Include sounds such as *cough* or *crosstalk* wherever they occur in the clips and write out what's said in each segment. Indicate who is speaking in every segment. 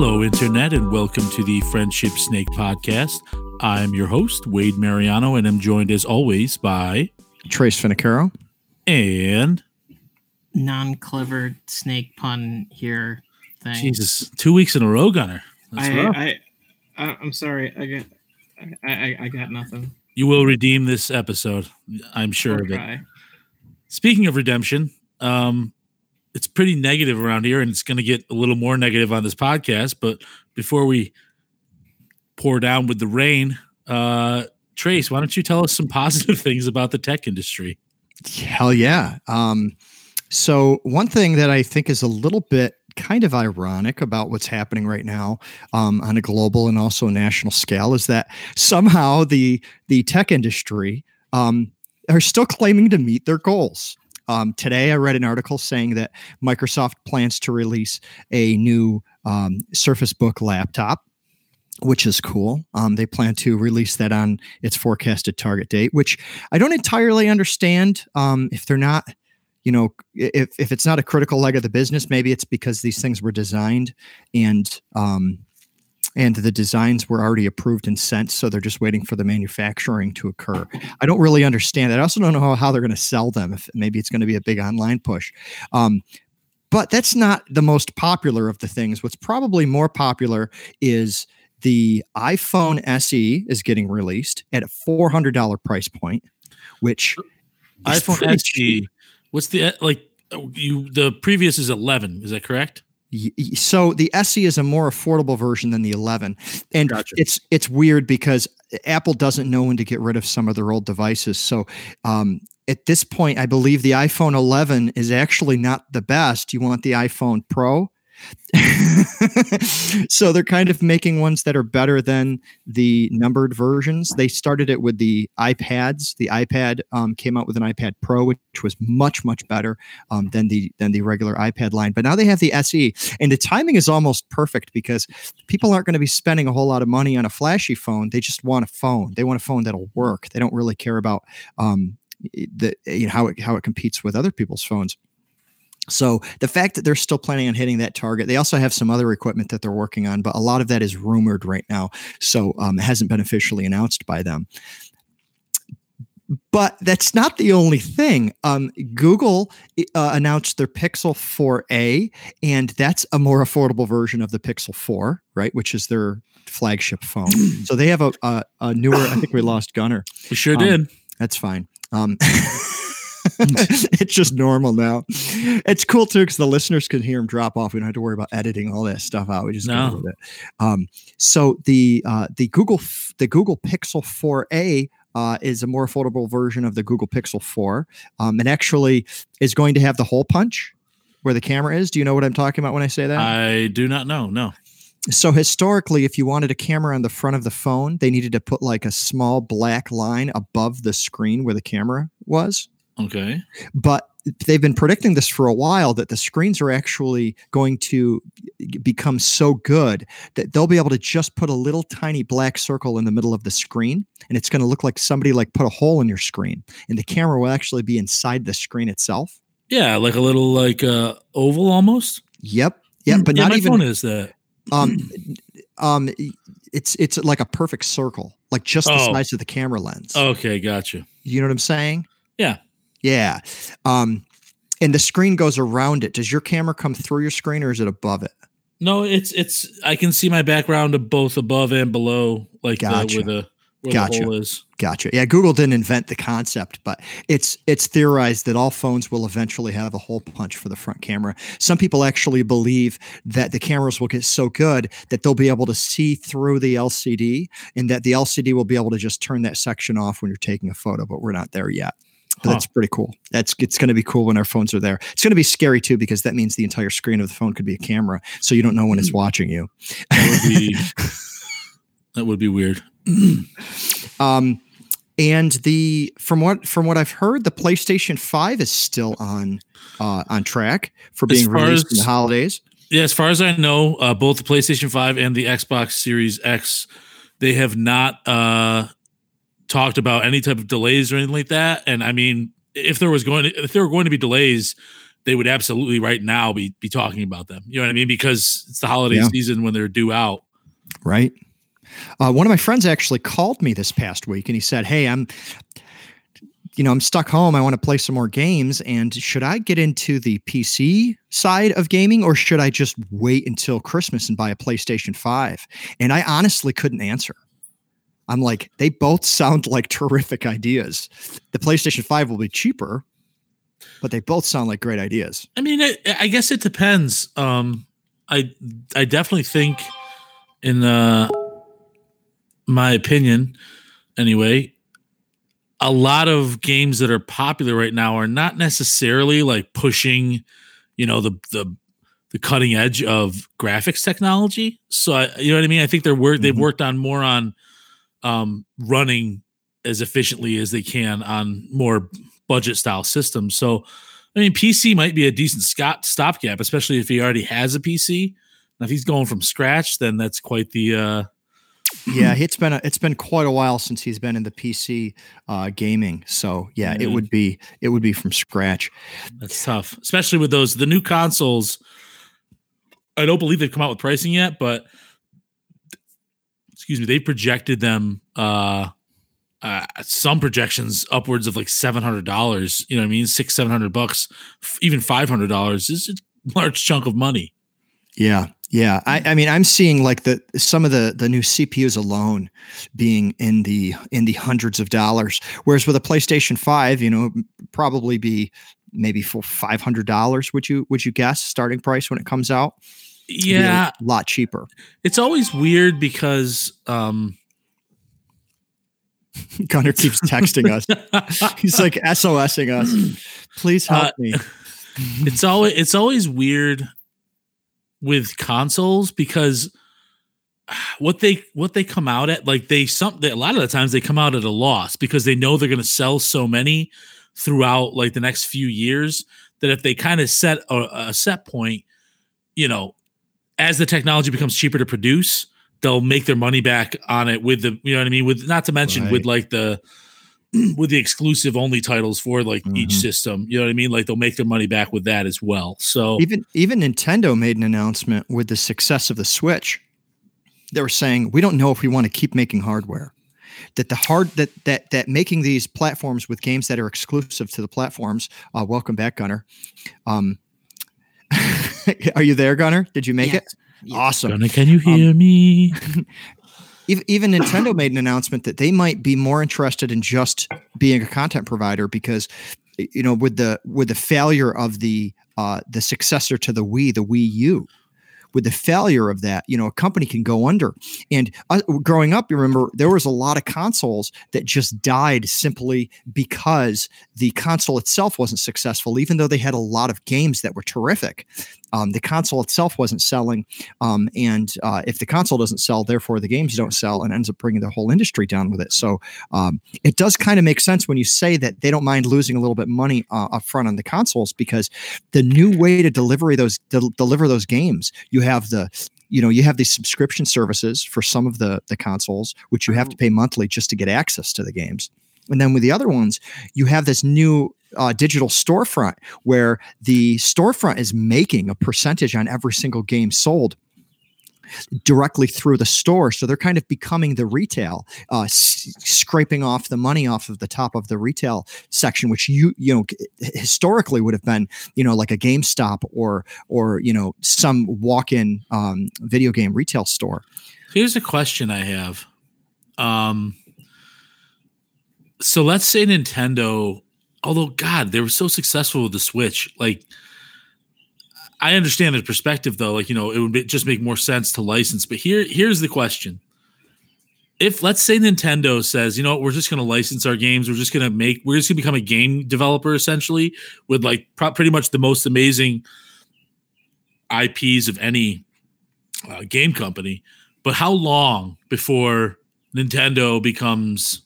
Speaker 1: Hello, Internet, and welcome to the Friendship Snake Podcast. I'm your host, Wade Mariano, and I'm joined as always by
Speaker 2: Trace Finicaro.
Speaker 1: and
Speaker 3: non clever snake pun here thing.
Speaker 1: Jesus, two weeks in a row, Gunner. That's
Speaker 3: I,
Speaker 1: rough.
Speaker 3: I, I, I'm sorry. I got, I, I, I got nothing.
Speaker 1: you will redeem this episode. I'm sure
Speaker 3: I'll
Speaker 1: of it. Speaking of redemption, um, it's pretty negative around here, and it's going to get a little more negative on this podcast. But before we pour down with the rain, uh, Trace, why don't you tell us some positive *laughs* things about the tech industry?
Speaker 2: Hell yeah. Um, so, one thing that I think is a little bit kind of ironic about what's happening right now um, on a global and also national scale is that somehow the the tech industry um, are still claiming to meet their goals. Um, today, I read an article saying that Microsoft plans to release a new um, Surface Book laptop, which is cool. Um, they plan to release that on its forecasted target date, which I don't entirely understand. Um, if they're not, you know, if if it's not a critical leg of the business, maybe it's because these things were designed and um, and the designs were already approved and sent, so they're just waiting for the manufacturing to occur. I don't really understand that. I also don't know how, how they're going to sell them. If maybe it's going to be a big online push. Um, but that's not the most popular of the things. What's probably more popular is the iPhone SE is getting released at a four hundred dollar price point, which
Speaker 1: iPhone SE.
Speaker 2: cheap.
Speaker 1: What's the like? You the previous is 11. Is that correct?
Speaker 2: So the SE is a more affordable version than the 11, and
Speaker 1: Gotcha.
Speaker 2: it's it's weird because Apple doesn't know when to get rid of some of their old devices. So um, at this point, I believe the iPhone 11 is actually not the best. You want the iPhone Pro. *laughs* so they're kind of making ones that are better than the numbered versions. They started it with the iPads. The iPad um, came out with an iPad Pro, which was much much better um, than the than the regular iPad line. But now they have the SE, and the timing is almost perfect because people aren't going to be spending a whole lot of money on a flashy phone. They just want a phone. They want a phone that'll work. They don't really care about um, the you know how it how it competes with other people's phones. So the fact that they're still planning on hitting that target, they also have some other equipment that they're working on, but a lot of that is rumored right now. So um, it hasn't been officially announced by them. But that's not the only thing. Um, Google uh, announced their Pixel 4a, and that's a more affordable version of the Pixel 4, right? Which is their flagship phone. *clears throat* so they have a, a, a newer. I think we lost Gunner.
Speaker 1: We sure
Speaker 2: Um,
Speaker 1: did.
Speaker 2: That's fine. *laughs* *laughs* It's just normal now. It's cool too because the listeners can hear him drop off. We don't have to worry about editing all that stuff out. We just
Speaker 1: No.
Speaker 2: with it. Um, so the uh, the Google the Google Pixel 4a. Uh, is a more affordable version of the Google Pixel 4. Um, and actually is going to have the hole punch where the camera is. Do you know what I'm talking about when I say that?
Speaker 1: I do not know. No.
Speaker 2: So historically, if you wanted a camera on the front of the phone, they needed to put like a small black line above the screen where the camera was.
Speaker 1: Okay.
Speaker 2: But they've been predicting this for a while that the screens are actually going to become so good that they'll be able to just put a little tiny black circle in the middle of the screen and it's going to look like somebody like put a hole in your screen and the camera will actually be inside the screen itself.
Speaker 1: Yeah, like a little like uh oval almost.
Speaker 2: Yep. Yep, but
Speaker 1: yeah,
Speaker 2: not
Speaker 1: my
Speaker 2: even
Speaker 1: phone is that.
Speaker 2: um *clears throat* um it's it's like a perfect circle like just the
Speaker 1: Oh.
Speaker 2: size of the camera lens
Speaker 1: Okay, gotcha.
Speaker 2: you know what i'm saying
Speaker 1: Yeah.
Speaker 2: Yeah um and the screen goes around it does your camera come through your screen or is it above it
Speaker 1: No, it's it's. I can see my background of both above and below, like
Speaker 2: Gotcha.
Speaker 1: the, where the where
Speaker 2: Gotcha.
Speaker 1: the hole is.
Speaker 2: gotcha yeah google didn't invent the concept but it's it's theorized that all phones will eventually have a hole punch for the front camera some people actually believe that the cameras will get so good that they'll be able to see through the lcd and that the lcd will be able to just turn that section off when you're taking a photo but we're not there yet
Speaker 1: Huh.
Speaker 2: that's pretty cool. That's it's going to be cool when our phones are there. It's going to be scary too because that means the entire screen of the phone could be a camera, so you don't know when it's watching you.
Speaker 1: That would be *laughs* that would be weird. *clears throat*
Speaker 2: Um, and the from what from what I've heard, the PlayStation Five is still on uh, on track for being released in the holidays.
Speaker 1: Yeah, as far as I know, uh, both the PlayStation 5 and the Xbox Series X, they have not uh, talked about any type of delays or anything like that. And I mean, if there was going to, if there were going to be delays, they would absolutely right now be be talking about them. You know what I mean? Because it's the holiday
Speaker 2: Yeah.
Speaker 1: season when they're due out.
Speaker 2: right? Uh, one of my friends actually called me this past week and he said, Hey, I'm, you know, I'm stuck home. I want to play some more games. And should I get into the PC side of gaming or should I just wait until Christmas and buy a PlayStation 5? And I honestly couldn't answer. I'm like, they both sound like terrific ideas. The PlayStation 5 will be cheaper, but they both sound like great ideas.
Speaker 1: I mean, it, I guess it depends. Um, I I definitely think, in uh, my opinion, anyway, a lot of games that are popular right now are not necessarily like pushing, you know, the the the cutting edge of graphics technology. So I, you know what I mean. I think they're work they've
Speaker 2: Mhm.
Speaker 1: worked on more on um, running as efficiently as they can on more budget style systems. So I mean, PC might be a decent scot- stopgap, especially if he already has a PC. Now, if he's going from scratch, then that's quite the. Uh,
Speaker 2: yeah, it's been a, it's been quite a while since he's been in the PC uh, gaming. So yeah, it
Speaker 1: Mhm.
Speaker 2: would be it would be from scratch.
Speaker 1: that's tough, especially with those the new consoles. I don't believe they've come out with pricing yet, but excuse me, they projected them. Uh, uh, some projections upwards of like seven hundred dollars. You know what I mean? Six seven hundred bucks, f- even five hundred dollars is a large chunk of money.
Speaker 2: Yeah, yeah. I, I mean, I'm seeing like the some of the the new CPUs alone being in the in the hundreds of dollars, whereas with a PlayStation Five, you know, probably be maybe for five hundred dollars. Would you would you guess starting price when it comes out? Be a lot cheaper.
Speaker 1: it's always weird because um, *laughs*
Speaker 2: Gunner keeps texting us. *laughs* He's like SOSing us. Please help
Speaker 1: Uh,
Speaker 2: me. *laughs*
Speaker 1: it's always it's always weird with consoles because *sighs* what they what they come out at like they some they, a lot of the times they come out at a loss because they know they're going to sell so many throughout like the next few years that if they kind of set a, a set point you know as the technology becomes cheaper to produce they'll make their money back on it with the you know what i mean with not to mention with like the *clears throat* with the exclusive only titles for like each
Speaker 2: Mhm.
Speaker 1: system you know what i mean like they'll make their money back with that as well so
Speaker 2: Even even Nintendo made an announcement with the success of the Switch. They were saying we don't know if we want to keep making hardware. That the hard that that that making these platforms with games that are exclusive to the platforms. Uh, welcome back, Gunner. Um, *laughs* *laughs* are you there, Gunner? Did you make it?
Speaker 3: Yes, yes.
Speaker 2: Awesome.
Speaker 1: Gunner, can you hear me *laughs*
Speaker 2: even Nintendo made an announcement that they might be more interested in just being a content provider because you know with the with the failure of the uh the successor to the Wii the Wii U with the failure of that you know a company can go under and uh, growing up you remember there was a lot of consoles that just died simply because the console itself wasn't successful even though they had a lot of games that were terrific um, the console itself wasn't selling um, and uh, if the console doesn't sell, therefore the games don't sell, and ends up bringing the whole industry down with it. So um, it does kind of make sense when you say that they don't mind losing a little bit of money uh, up front on the consoles because the new way to deliver those del- deliver those games, you have the you know you have these subscription services for some of the the consoles which you have to pay monthly just to get access to the games and then with the other ones you have this new uh, digital storefront where the storefront is making a percentage on every single game sold directly through the store so they're kind of becoming the retail uh, s- scraping off the money off of the top of the retail section which you you know historically would have been you know like a GameStop or or you know some walk-in um, video game retail store
Speaker 1: Here's a question I have. Um, so let's say Nintendo, although God, they were so successful with the Switch. Like, I understand their perspective, though. Like, you know, it would be, just make more sense to license. But here, here's the question: If let's say Nintendo says, you know, what, we're just going to license our games, we're just going to make, we're just going to become a game developer essentially with like pro- pretty much the most amazing IPs of any uh, game company. But how long before Nintendo becomes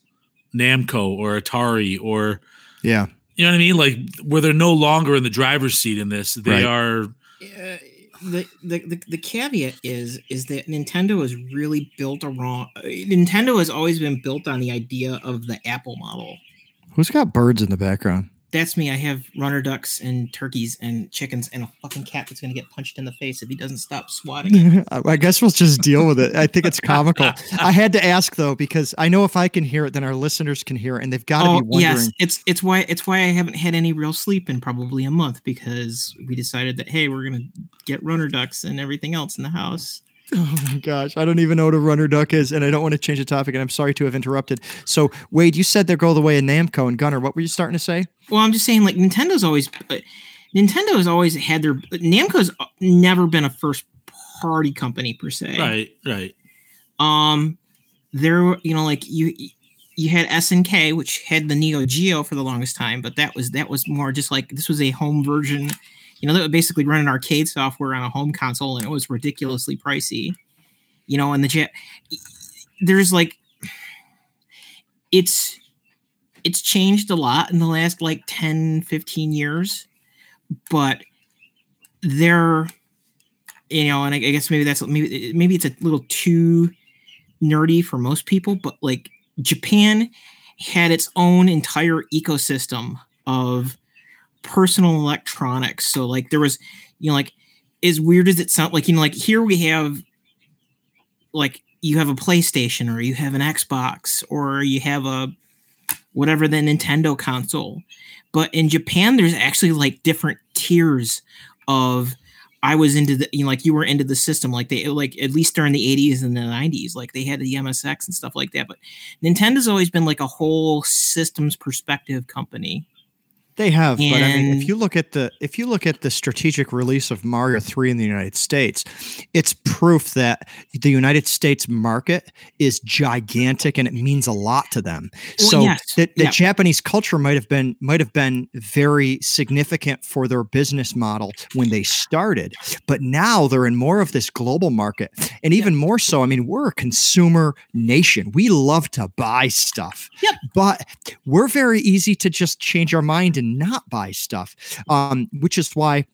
Speaker 1: Namco or Atari or
Speaker 2: yeah
Speaker 1: you know what I mean? Like where they're no longer in the driver's seat in this. They
Speaker 2: Right.
Speaker 1: are
Speaker 3: Uh, the, the the the caveat is is that Nintendo is really built around. Nintendo has always been built on the idea of the Apple model.
Speaker 2: who's got birds in the background
Speaker 3: that's me. I have runner ducks and turkeys and chickens and a fucking cat that's gonna get punched in the face if he doesn't stop swatting. *laughs*
Speaker 2: I guess we'll just deal with it. I think it's comical. I had to ask though because I know if I can hear it, then our listeners can hear it, and they've got to oh, be wondering. Yes,
Speaker 3: it's it's why it's why I haven't had any real sleep in probably a month because we decided that hey, we're gonna get runner ducks and everything else in the house.
Speaker 2: Oh my gosh, I don't even know what a runner duck is, and I don't want to change the topic. And I'm sorry to have interrupted. So, Wade, you said they go the way of Namco and Gunner. What were you starting to say?
Speaker 3: Well, I'm just saying, like Nintendo's always, uh, Nintendo has always had their Namco's never been a first party company per se.
Speaker 1: Right, right.
Speaker 3: Um, there, were you know, like you, you had SNK, which had the Neo Geo for the longest time, but that was that was more just like this was a home version you know, that would basically run an arcade software on a home console, and it was ridiculously pricey. You know, and the jet, there's like, it's it's changed a lot in the last like 10 15 years but they're you know and I, I, guess maybe that's maybe maybe it's a little too nerdy for most people but like japan had its own entire ecosystem of personal electronics. So like there was, you know, like as weird as it sounds, like you know, like here we have, like you have a PlayStation or you have an Xbox or you have a whatever the Nintendo console. But in Japan, there's actually like different tiers of I was into the you know, like you were into the system like they like at least during the 80s and the 90s like they had the MSX and stuff like that but Nintendo's always been like a whole systems perspective company
Speaker 2: they have, and, but I mean, if you look at the if you look at the strategic release of Mario Three in the United States, it's proof that the United States market is gigantic and it means a lot to them. Well, so yes. the, the yeah. Japanese culture might have been might have been very significant for their business model when they started, but now they're in more of this global market, and even more so. I mean, we're a consumer nation. We love to buy stuff,
Speaker 3: yep.
Speaker 2: but we're very easy to just change our mind not buy stuff, um, which is why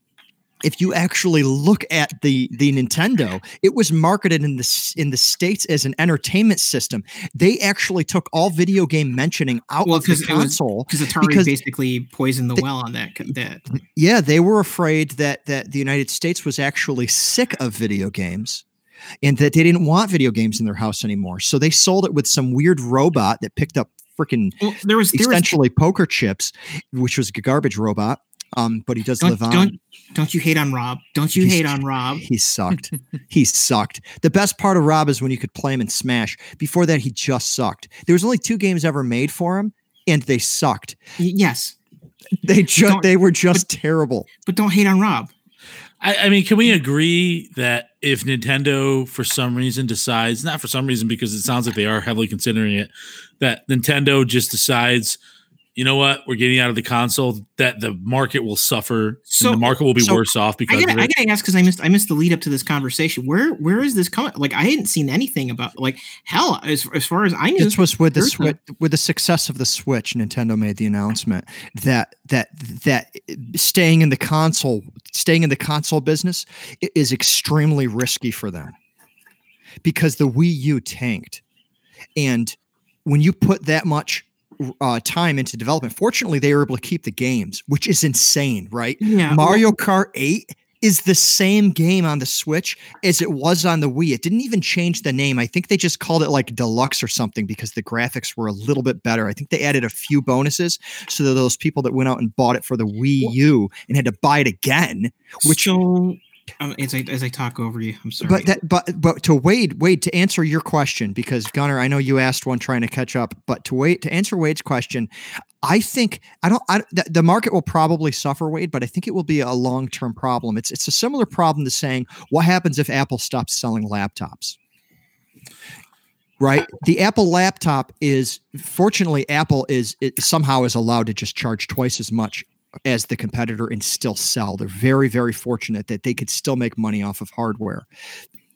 Speaker 2: if you actually look at the the Nintendo, it was marketed in the in the states as an entertainment system. They actually took all video game mentioning out well, of the console
Speaker 3: because Atari because basically poisoned the they, well on that. That
Speaker 2: yeah, they were afraid that that the United States was actually sick of video games. And that they didn't want video games in their house anymore. So they sold it with some weird robot that picked up freaking well, there was there essentially was, poker chips, which was a garbage robot. Um, but he does live on.
Speaker 3: Don't, don't you hate on Rob? Don't you He's, hate on Rob?
Speaker 2: He sucked. he sucked. The best part of Rob is when you could play him in Smash. Before that, he just sucked. There was only two games ever made for him, and they sucked.
Speaker 3: Y- yes,
Speaker 2: they just they were just but, terrible.
Speaker 3: But don't hate on Rob.
Speaker 1: I, I, mean, can we agree that if Nintendo, for some reason, decides not for some reason because it sounds like they are heavily considering it, that Nintendo just decides you know what, we're getting out of the console, that the market will suffer. So the market will be so worse off because
Speaker 3: I gotta, I gotta ask because I missed I missed the lead up to this conversation. Where where is this coming? Like I hadn't seen anything about like hell as, as far as I knew.
Speaker 2: This was with the switch with the success of the Switch. Nintendo made the announcement that that that staying in the console staying in the console business is extremely risky for them because the Wii U tanked, and when you put that much uh, time into development. Fortunately, they were able to keep the games, which is insane, right? Yeah. Mario Kart 8 is the same game on the Switch as it was on the Wii. It didn't even change the name. I think they just called it like deluxe or something because the graphics were a little bit better. I think they added a few bonuses so that those people that went out and bought it for the Wii U and had to buy it again, which
Speaker 3: so um, as I as I talk over you, I'm sorry.
Speaker 2: But that, but but to Wade, Wade, to answer your question, because Gunner, I know you asked one trying to catch up, but to wait to answer Wade's question, I think I don't. I, the, the market will probably suffer, Wade, but I think it will be a long term problem. It's it's a similar problem to saying what happens if Apple stops selling laptops right the apple laptop is fortunately apple is somehow is allowed to just charge twice as much as the competitor and still sell. They're very, very fortunate that they could still make money off of hardware.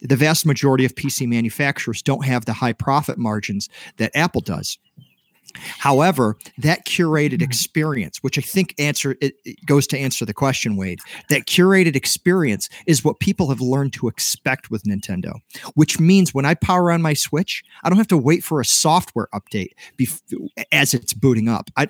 Speaker 2: The vast majority of PC manufacturers don't have the high profit margins that Apple does. However, that curated mm-hmm. experience, which I think answer it, it goes to answer the question, Wade, that curated experience is what people have learned to expect with Nintendo. Which means when I power on my Switch, I don't have to wait for a software update bef- as it's booting up. I,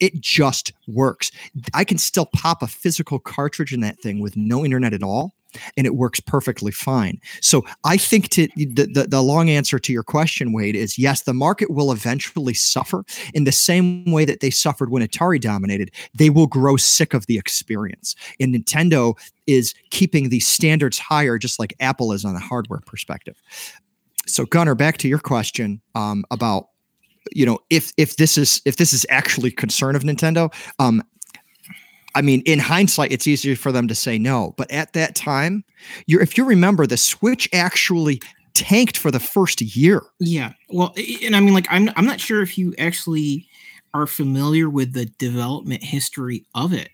Speaker 2: it just works. I can still pop a physical cartridge in that thing with no internet at all and it works perfectly fine. So I think to the, the, the long answer to your question, Wade, is yes, the market will eventually suffer in the same way that they suffered when Atari dominated. They will grow sick of the experience. And Nintendo is keeping the standards higher, just like Apple is on a hardware perspective. So Gunnar, back to your question um, about you know if if this is if this is actually concern of Nintendo, um, I mean, in hindsight, it's easier for them to say no. But at that time, you if you remember, the Switch actually tanked for the first year.
Speaker 3: Yeah. Well, and I mean, like, I'm I'm not sure if you actually are familiar with the development history of it,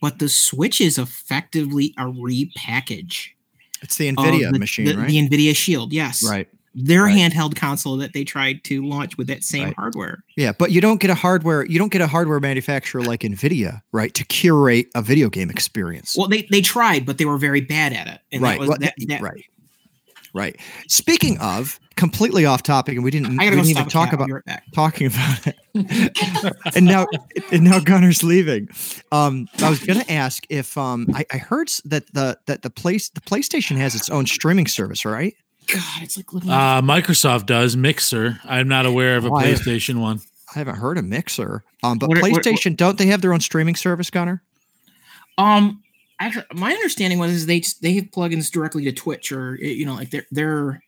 Speaker 3: but the Switch is effectively a repackage.
Speaker 2: It's the NVIDIA
Speaker 3: the,
Speaker 2: machine,
Speaker 3: the,
Speaker 2: right?
Speaker 3: The NVIDIA Shield, yes.
Speaker 2: Right
Speaker 3: their
Speaker 2: right.
Speaker 3: handheld console that they tried to launch with that same
Speaker 2: right.
Speaker 3: hardware.
Speaker 2: Yeah, but you don't get a hardware you don't get a hardware manufacturer like Nvidia, right, to curate a video game experience.
Speaker 3: Well, they they tried, but they were very bad at it.
Speaker 2: And right.
Speaker 3: Was,
Speaker 2: well,
Speaker 3: that, that,
Speaker 2: right. Right. Speaking of completely off topic, and we didn't, we didn't even talk about
Speaker 3: right
Speaker 2: talking about it. *laughs* and now, and now Gunner's leaving. Um, I was going to ask if um, I, I heard that the that the place the PlayStation has its own streaming service, right?
Speaker 3: God, it's like
Speaker 1: uh, Microsoft does Mixer. I'm not aware of a oh, PlayStation
Speaker 2: I
Speaker 1: one.
Speaker 2: I haven't heard of Mixer. Um, but what, PlayStation what, what, don't they have their own streaming service, Gunner?
Speaker 3: Um, actually, my understanding was is they they have plugins directly to Twitch or you know like they're they're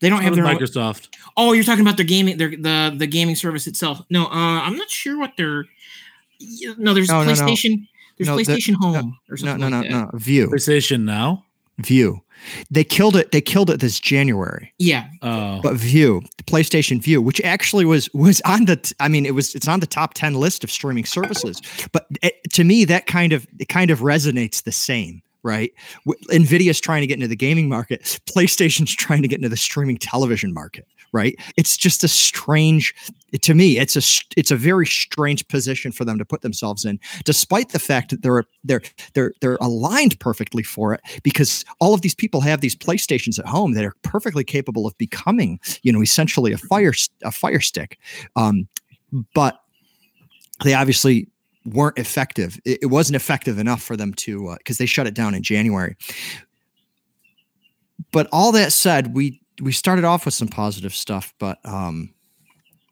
Speaker 3: they don't have their
Speaker 1: Microsoft.
Speaker 3: Own, oh, you're talking about their gaming their the the gaming service itself. No, uh, I'm not sure what their no. There's
Speaker 2: no,
Speaker 3: PlayStation.
Speaker 2: No, no.
Speaker 3: There's
Speaker 2: no,
Speaker 3: PlayStation
Speaker 2: the,
Speaker 3: Home or something.
Speaker 2: No, no,
Speaker 3: like
Speaker 2: no, no. Vue.
Speaker 1: PlayStation Now.
Speaker 2: Vue. They killed it. They killed it this January.
Speaker 3: Yeah.
Speaker 1: Oh.
Speaker 2: But Vue, the PlayStation Vue, which actually was was on the. T- I mean, it was. It's on the top ten list of streaming services. But it, to me, that kind of it kind of resonates the same. Right, Nvidia's trying to get into the gaming market. *laughs* PlayStation's trying to get into the streaming television market right? It's just a strange to me it's a it's a very strange position for them to put themselves in despite the fact that they're they're they're they're aligned perfectly for it because all of these people have these playstations at home that are perfectly capable of becoming you know essentially a fire a fire stick. Um, but they obviously weren't effective. It, wasn't effective enough for them to because uh, they shut it down in january. But all that said we we started off with some positive stuff, but um,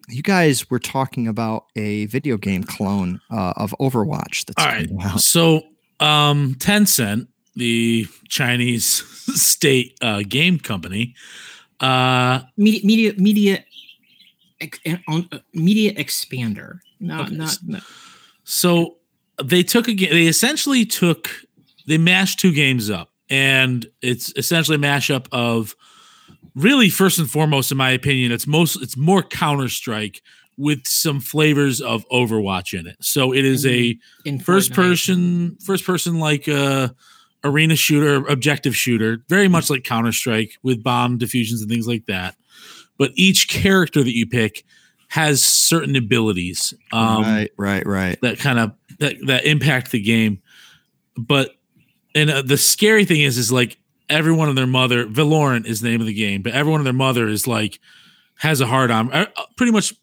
Speaker 2: you guys were talking about a video game clone uh, of Overwatch.
Speaker 1: That's all right. Out. So um, Tencent, the Chinese *laughs* state uh, game company, uh,
Speaker 3: media media media uh, media expander. No, okay. not, not.
Speaker 1: So they took a game. They essentially took they mashed two games up, and it's essentially a mashup of really first and foremost, in my opinion, it's most it's more Counter Strike with some flavors of Overwatch in it. So it is a in first Fortnite. person first person like uh arena shooter, objective shooter, very much like Counter Strike with bomb diffusions and things like that. But each character that you pick has certain abilities.
Speaker 2: Um, right, right, right.
Speaker 1: That kind of that that impact the game. But and uh, the scary thing is, is like everyone and their mother, Valorant is the name of the game, but everyone and their mother is like has a hard on. Uh, pretty much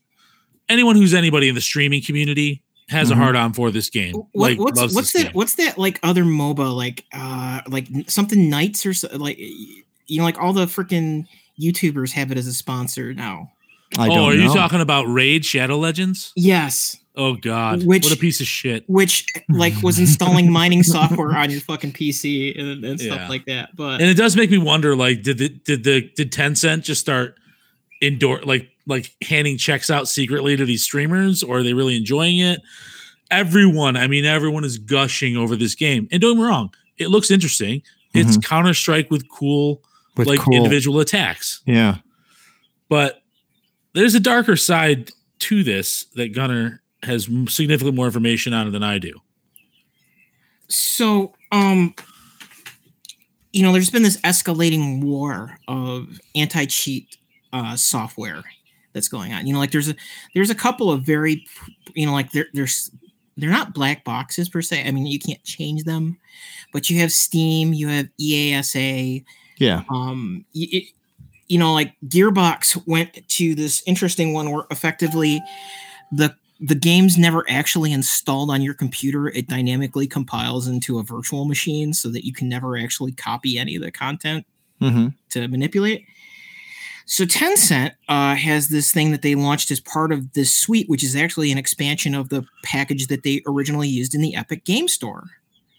Speaker 1: anyone who's anybody in the streaming community has mm-hmm. a hard on for this game.
Speaker 3: What, like, what's what's that? Game. What's that like other MOBA like uh like something Knights or so, like you know like all the freaking YouTubers have it as a sponsor now.
Speaker 1: I oh, are know. you talking about Raid Shadow Legends?
Speaker 3: Yes.
Speaker 1: Oh God! Which, what a piece of shit.
Speaker 3: Which like was installing mining software on your fucking PC and, and stuff yeah. like that. But
Speaker 1: and it does make me wonder, like, did the did the did Tencent just start indoor like like handing checks out secretly to these streamers, or are they really enjoying it? Everyone, I mean, everyone is gushing over this game. And don't get me wrong, it looks interesting. It's mm-hmm. Counter Strike with cool with like cool. individual attacks.
Speaker 2: Yeah,
Speaker 1: but there's a darker side to this that Gunner has significantly more information on it than I do.
Speaker 3: So, um, you know, there's been this escalating war of anti-cheat uh, software that's going on. You know, like there's a there's a couple of very, you know, like there, there's they're not black boxes per se. I mean, you can't change them, but you have Steam, you have EASA.
Speaker 2: Yeah.
Speaker 3: Um, it, you know, like Gearbox went to this interesting one where effectively the the game's never actually installed on your computer. It dynamically compiles into a virtual machine so that you can never actually copy any of the content
Speaker 2: Mm-hmm.
Speaker 3: to manipulate. So Tencent uh, has this thing that they launched as part of this suite, which is actually an expansion of the package that they originally used in the Epic Game Store,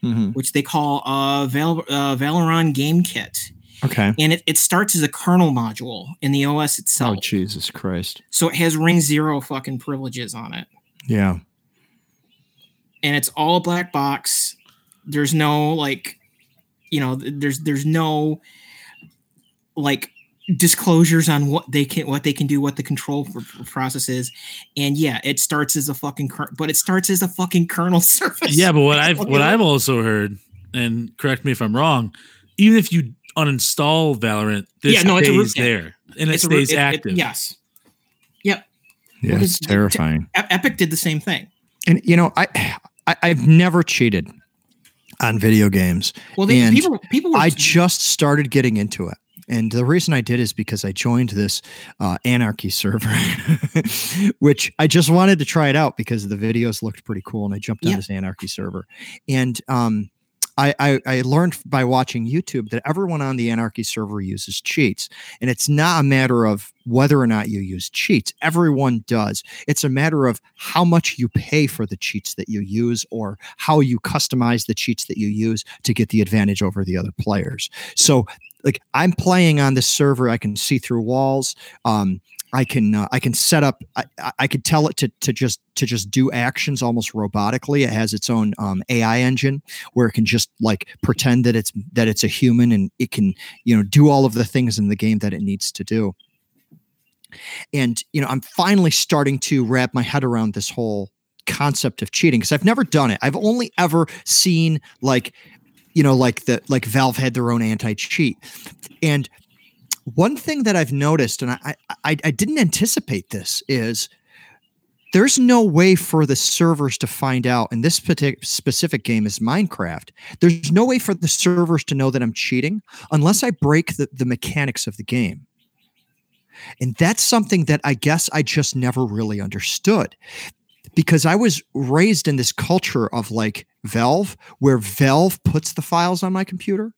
Speaker 2: Mm-hmm.
Speaker 3: which they call uh, Val- uh, Valoron Game Kit.
Speaker 2: Okay.
Speaker 3: And it, it starts as a kernel module in the OS itself. Oh.
Speaker 2: Jesus Christ.
Speaker 3: so it has Ring Zero fucking privileges on it.
Speaker 2: Yeah.
Speaker 3: and it's all a black box. There's no like, you know, there's there's no like disclosures on what they can what they can do, what the control f- f- process is, and yeah, it starts as a fucking kernel, but it starts as a fucking kernel *laughs* surface.
Speaker 1: Yeah, but what I've what I've also heard, and correct me if I'm wrong, even if you uninstall Valorant, this
Speaker 3: Yeah, no, it's a root
Speaker 1: there and it
Speaker 3: It's a ro-
Speaker 1: stays
Speaker 3: it- it-
Speaker 1: active.
Speaker 3: yes,
Speaker 2: Yeah.
Speaker 3: Because
Speaker 2: It's terrifying.
Speaker 3: E- Epic did the same thing.
Speaker 2: And you know, I, I I've never cheated on video games.
Speaker 3: Well, they,
Speaker 2: And
Speaker 3: people people were
Speaker 2: I just started getting into it. And the reason I did is because I joined this uh, anarchy server, *laughs* which I just wanted to try it out because the videos looked pretty cool, and I jumped on
Speaker 3: Yeah.
Speaker 2: this anarchy server. And um, I, I, I learned by watching YouTube that everyone on the anarchy server uses cheats, and it's not a matter of whether or not you use cheats. Everyone does. It's a matter of how much you pay for the cheats that you use, or how you customize the cheats that you use to get the advantage over the other players. So like I'm playing on this server, I can see through walls. Um, I can uh, I can set up. I, I- could tell it to to just to just do actions almost robotically. It has its own um, AI engine where it can just like pretend that it's that it's a human and it can you know do all of the things in the game that it needs to do. And you know I'm finally starting to wrap my head around this whole concept of cheating because I've never done it. I've only ever seen like you know like the like valve had their own anti-cheat and one thing that i've noticed and i i, I didn't anticipate this is there's no way for the servers to find out and this partic- specific game is minecraft there's no way for the servers to know that i'm cheating unless i break the, the mechanics of the game and that's something that i guess i just never really understood because I was raised in this culture of like Valve, where Valve puts the files on my computer,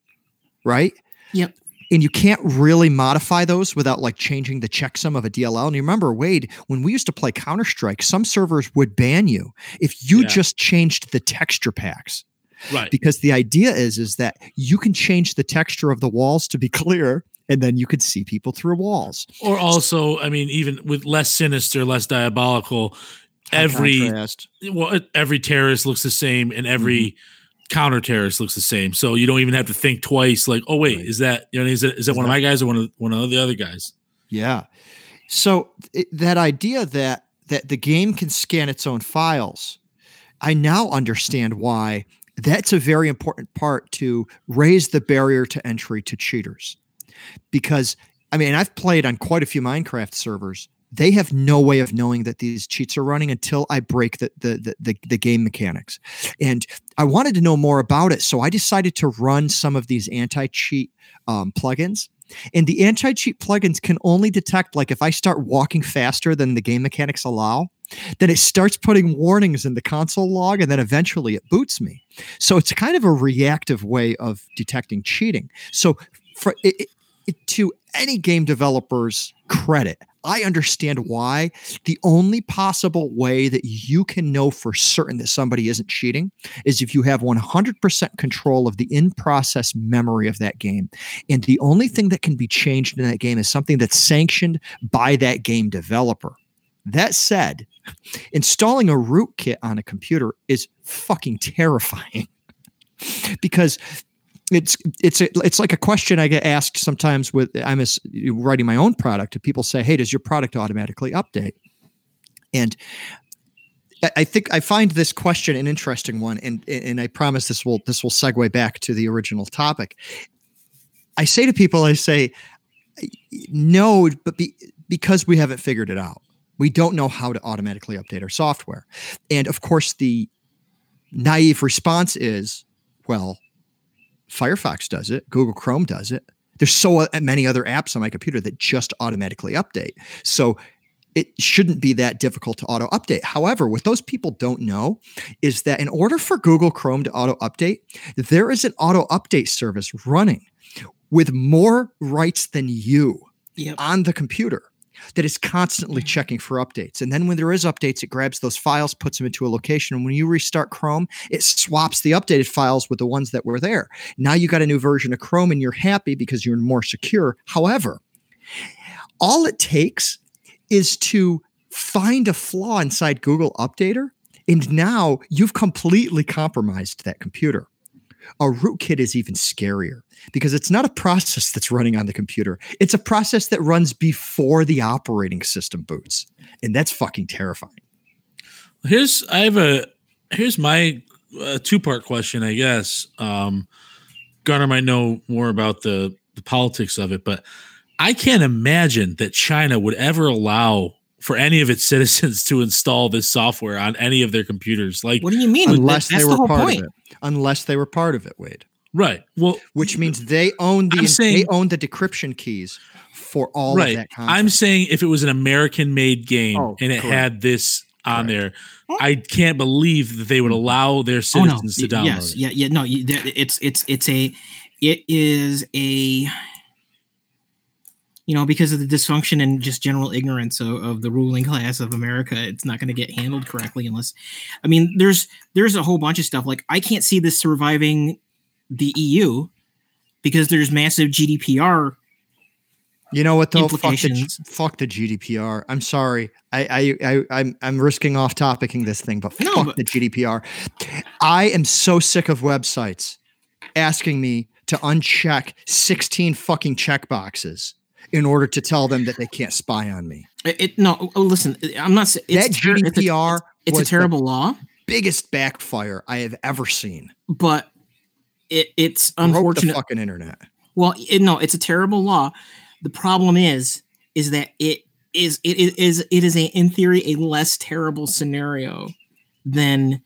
Speaker 2: right?
Speaker 3: Yep.
Speaker 2: And you can't really modify those without like changing the checksum of a DLL. And you remember, Wade, when we used to play Counter Strike, some servers would ban you if you
Speaker 1: Yeah.
Speaker 2: just changed the texture packs.
Speaker 1: Right.
Speaker 2: Because the idea is is that you can change the texture of the walls to be *laughs* clear, and then you could see people through walls.
Speaker 1: Or also, I mean, even with less sinister, less diabolical, every
Speaker 2: Contrast.
Speaker 1: well, every terrorist looks the same, and every
Speaker 2: Mm-hmm.
Speaker 1: Counter terrorist looks the same. So you don't even have to think twice. Like, oh wait,
Speaker 2: Right.
Speaker 1: is that you know is that is that
Speaker 2: Is
Speaker 1: one of my guys or one of one of the other guys?
Speaker 2: Yeah. So it, that idea that that the game can scan its own files, I now understand why that's a very important part to raise the barrier to entry to cheaters. Because I mean, I've played on quite a few Minecraft servers. They have no way of knowing that these cheats are running until I break the the the, the, game mechanics. And I wanted to know more about it, so I decided to run some of these anti-cheat um, plugins. And the anti-cheat plugins can only detect like if I start walking faster than the game mechanics allow, then it starts putting warnings in the console log and then eventually it boots me. So it's kind of a reactive way of detecting cheating. So for it- to any game developer's credit, I understand why the only possible way that you can know for certain that somebody isn't cheating is if you have 100% control of the in process memory of that game. And the only thing that can be changed in that game is something that's sanctioned by that game developer. That said, installing a rootkit on a computer is fucking terrifying *laughs* because it's it's a, it's like a question I get asked sometimes with I'm writing my own product and people say, "Hey, does your product automatically update?" And I- I think I find this question an interesting one, and and I promise this will this will segue back to the original topic. I say to people, I say, no, but be, because we haven't figured it out. We don't know how to automatically update our software. And of course, the naive response is, well, Firefox does it, Google Chrome does it. There's so uh, many other apps on my computer that just automatically update. So it shouldn't be that difficult to auto update. However, what those people don't know is that in order for Google Chrome to auto update, there is an auto update service running with more rights than you
Speaker 3: Yep.
Speaker 2: on the computer that is constantly checking for updates. And then when there is updates, it grabs those files, puts them into a location. And when you restart Chrome, it swaps the updated files with the ones that were there. Now you got a new version of Chrome and you're happy because you're more secure. However, all it takes is to find a flaw inside Google Updater. And now you've completely compromised that computer. A rootkit is even scarier because it's not a process that's running on the computer. It's a process that runs before the operating system boots. And that's fucking terrifying.
Speaker 1: Here's I have a here's my uh, two part question, I guess. Um, Gunner might know more about the the politics of it, but I can't imagine that China would ever allow for any of its citizens *laughs* to install this software on any of their computers. Like,
Speaker 3: What do you mean?
Speaker 2: Unless
Speaker 3: That's
Speaker 2: they
Speaker 3: the
Speaker 2: were
Speaker 3: whole
Speaker 2: part
Speaker 3: point.
Speaker 2: of it. Unless they were part of it, Wade.
Speaker 1: right? Well,
Speaker 2: Which means they own the
Speaker 1: I'm saying-
Speaker 2: they own the decryption keys for all of that content.
Speaker 1: I'm saying if it was an American made game
Speaker 2: Oh,
Speaker 1: and it
Speaker 2: correct.
Speaker 1: had this on
Speaker 2: Correct.
Speaker 1: there, I can't believe that they would mm-hmm. allow their
Speaker 3: Oh no!
Speaker 1: citizens
Speaker 3: Y-
Speaker 1: to download
Speaker 3: Yes,
Speaker 1: it.
Speaker 3: yeah, yeah. No, it's it's it's a it is a you know because of the dysfunction and just general ignorance of, of the ruling class of America, it's not going to get handled correctly unless. I mean, there's there's a whole bunch of stuff like I can't see this surviving the EU because there's massive GDPR.
Speaker 2: You know what though? Fuck the, fuck the GDPR. I'm sorry. I, I, I, I'm, I'm risking off topicing this thing, but
Speaker 3: No,
Speaker 2: fuck
Speaker 3: but-
Speaker 2: the GDPR. I am so sick of websites asking me to uncheck 16 fucking checkboxes in order to tell them that they can't spy on me.
Speaker 3: It, no, oh, listen, I'm not. saying
Speaker 2: that
Speaker 3: It's ter- it's a-
Speaker 2: GDPR
Speaker 3: It's a terrible law,
Speaker 2: biggest backfire I have ever seen.
Speaker 3: but it it's
Speaker 2: Broke the
Speaker 3: unfortunate.
Speaker 2: fucking internet.
Speaker 3: Well, it, no, it's a terrible law. The problem is, is that it is it is- is it is a in theory a less terrible scenario than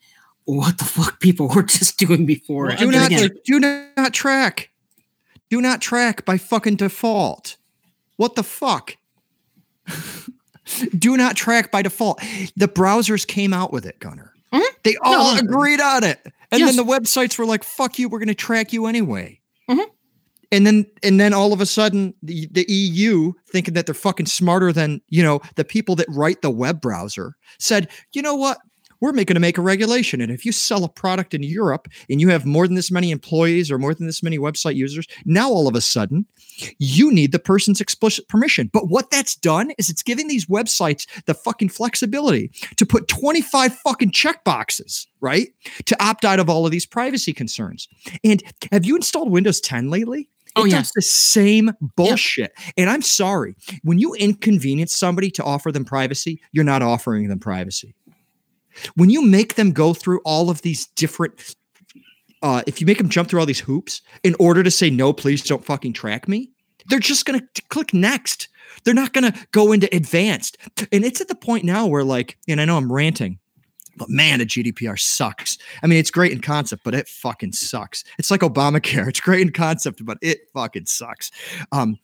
Speaker 3: what the fuck people were *laughs* just doing before.
Speaker 1: Well.
Speaker 2: Do not,
Speaker 3: again,
Speaker 2: do not track. Do not track by fucking default. What the fuck? do not track by default. The browsers came out with it, Gunner.
Speaker 3: Mhm.
Speaker 2: They all
Speaker 3: no.
Speaker 2: agreed on it. And
Speaker 3: Yes.
Speaker 2: then the websites were like, fuck you, we're gonna track you anyway.
Speaker 3: Mhm.
Speaker 2: And then and then all of a sudden the, the EU thinking that they're fucking smarter than, you know, the people that write the web browser said, you know what? We're making to make a regulation. And if you sell a product in Europe and you have more than this many employees or more than this many website users, now all of a sudden you need the person's explicit permission. But what that's done is it's giving these websites the fucking flexibility to put 25 fucking checkboxes, right? To opt out of all of these privacy concerns. And have you installed Windows 10 lately?
Speaker 3: Oh,
Speaker 2: it does
Speaker 3: yes.
Speaker 2: the same bullshit. And I'm sorry, when you inconvenience somebody to offer them privacy, you're not offering them privacy. When you make them go through all of these different, uh, if you make them jump through all these hoops in order to say no, please don't fucking track me, they're just gonna t- click next. They're not gonna go into advanced. And it's at the point now where, like, and I know I'm ranting, but man, the GDPR sucks. I mean, it's great in concept, but it fucking sucks. It's like Obamacare. *laughs* It's great in concept, but it fucking sucks. Um,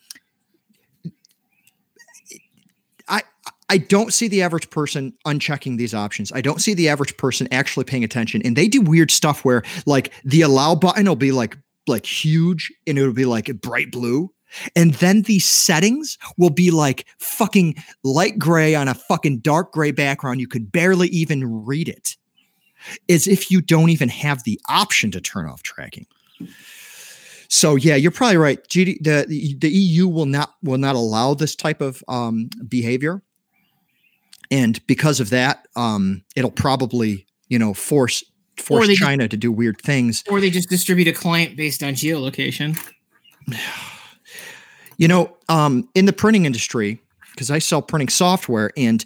Speaker 2: I don't see the average person unchecking these options. I don't see the average person actually paying attention. And they do weird stuff where like the allow button will be like like huge and it'll be like bright blue. And then these settings will be like fucking light gray on a fucking dark gray background. You could barely even read it. As if you don't even have the option to turn off tracking. So yeah, you're probably right. GD, the, the the EU will not will not allow this type of um, behavior, and because of that, um, it'll probably you know force force
Speaker 3: just-
Speaker 2: China to do weird things.
Speaker 3: or they just distribute a client based on geolocation. *sighs*
Speaker 2: You know, um, in the printing industry, because I sell printing software, and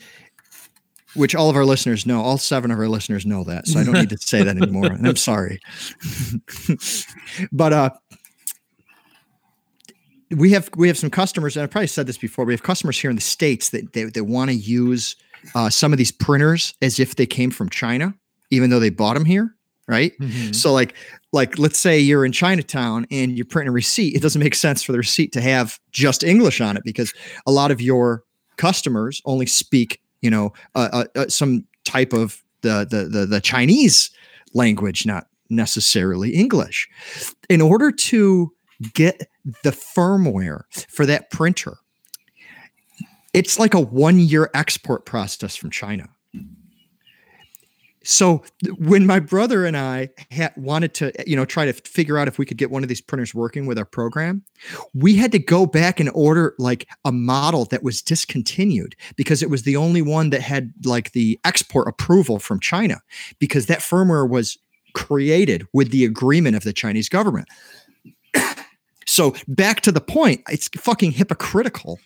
Speaker 2: which all of our listeners know, all seven of our listeners know that, so I don't need to say that anymore. And I'm sorry, *laughs* but uh, we have we have some customers, and I probably said this before. We have customers here in the states that they, they want to use uh, some of these printers as if they came from China, even though they bought them here, right?
Speaker 1: Mhm.
Speaker 2: So like like let's say you're in Chinatown and you're printing a receipt. It doesn't make sense for the receipt to have just English on it because a lot of your customers only speak, you know, uh, uh, uh, some type of the, the the the Chinese language, not necessarily English. In order to get the firmware for that printer, it's like a one year export process from China. So when my brother and I had wanted to, you know, try to figure out if we could get one of these printers working with our program, we had to go back and order like a model that was discontinued because it was the only one that had like the export approval from China because that firmware was created with the agreement of the Chinese government. *coughs* so back to the point, it's fucking hypocritical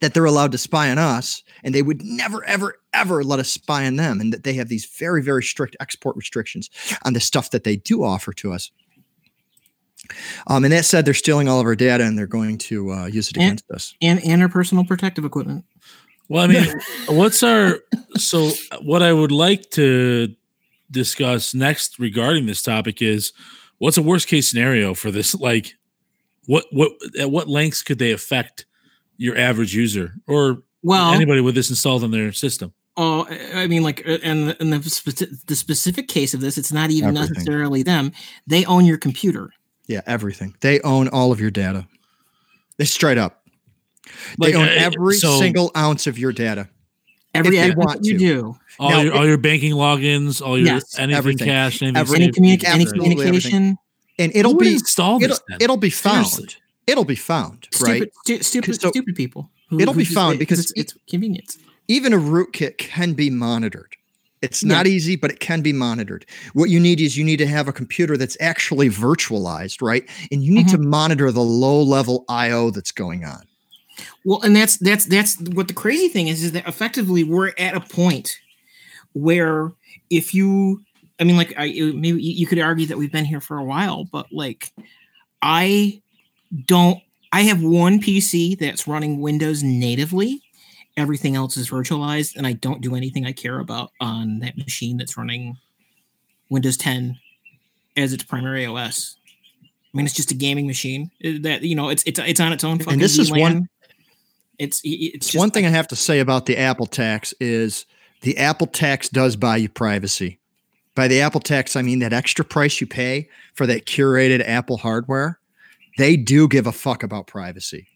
Speaker 2: that they're allowed to spy on us and they would never ever ever let us spy on them and that they have these very very strict export restrictions on the stuff that they do offer to us. Um, and that said they're stealing all of our data and they're going to uh, use it
Speaker 3: And-
Speaker 2: against us.
Speaker 3: and and our personal protective equipment.
Speaker 1: Well, I mean, *laughs* what's our so what I would like to discuss next regarding this topic is what's a worst case scenario for this? Like what what at what lengths could they affect your average user or
Speaker 3: Well,
Speaker 1: anybody with this installed on their system?
Speaker 3: Oh, I I mean, like, uh, and in the speci- the specific case of this, it's not even
Speaker 2: Everything.
Speaker 3: necessarily them. They own your computer.
Speaker 2: yeah everything they own all of your data they straight up they
Speaker 1: Like,
Speaker 2: own
Speaker 1: uh,
Speaker 2: every
Speaker 1: so-
Speaker 2: single ounce of your data
Speaker 3: Every
Speaker 2: they
Speaker 3: aspect
Speaker 2: want
Speaker 3: you
Speaker 2: to.
Speaker 3: do,
Speaker 1: All
Speaker 2: Now,
Speaker 1: your all your banking logins, all your
Speaker 3: Yes,
Speaker 1: anything
Speaker 2: everything.
Speaker 1: cash, anything
Speaker 2: Every-
Speaker 3: any,
Speaker 1: saved,
Speaker 3: communic- any
Speaker 2: Absolutely
Speaker 3: communication,
Speaker 2: and it'll
Speaker 1: Who
Speaker 2: be
Speaker 1: install this
Speaker 2: it'll,
Speaker 1: then?
Speaker 2: it'll be found
Speaker 1: Seriously.
Speaker 2: It'll be found right
Speaker 3: stupid, stu- stupid,
Speaker 2: So-
Speaker 3: stupid people. who-
Speaker 2: It'll
Speaker 3: who
Speaker 2: be found
Speaker 3: it-
Speaker 2: because
Speaker 3: it's, it's convenience.
Speaker 2: even a rootkit can be monitored. It's
Speaker 3: Yeah.
Speaker 2: not easy, but it can be monitored. What you need is you need to have a computer that's actually virtualized, right? And you need to mm-hmm. monitor the low level IO that's going on.
Speaker 3: Well, and that's that's that's what the crazy thing is is that effectively we're at a point where if you, I mean, like I maybe you could argue that we've been here for a while, but like I don't. I have one PC that's running Windows natively. Everything else is virtualized, and I don't do anything I care about on that machine that's running Windows 10 as its primary OS. I mean, it's just a gaming machine uh, that you know it's it's it's on its own. Fucking
Speaker 2: this is one-
Speaker 3: VLAN. It's it's
Speaker 2: It's
Speaker 3: just,
Speaker 2: one thing I have to say about the Apple tax is the Apple tax does buy you privacy. By the Apple tax, I mean that extra price you pay for that curated Apple hardware. They do give a fuck about privacy.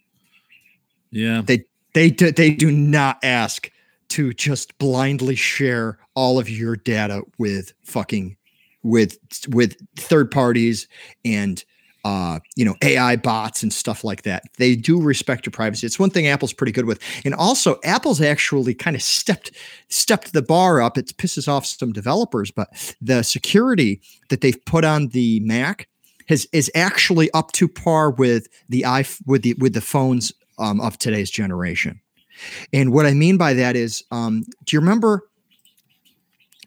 Speaker 1: Yeah.
Speaker 2: they they do, they do not ask to just blindly share all of your data with fucking with with third parties and uh you know AI bots and stuff like that. They do respect your privacy. It's one thing Apple's pretty good with. And also Apple's actually kind of stepped stepped the bar up. It pisses off some developers, but the security that they've put on the Mac has is actually up to par with the i with the with the phones um, of today's generation. And what I mean by that is, um, do you remember?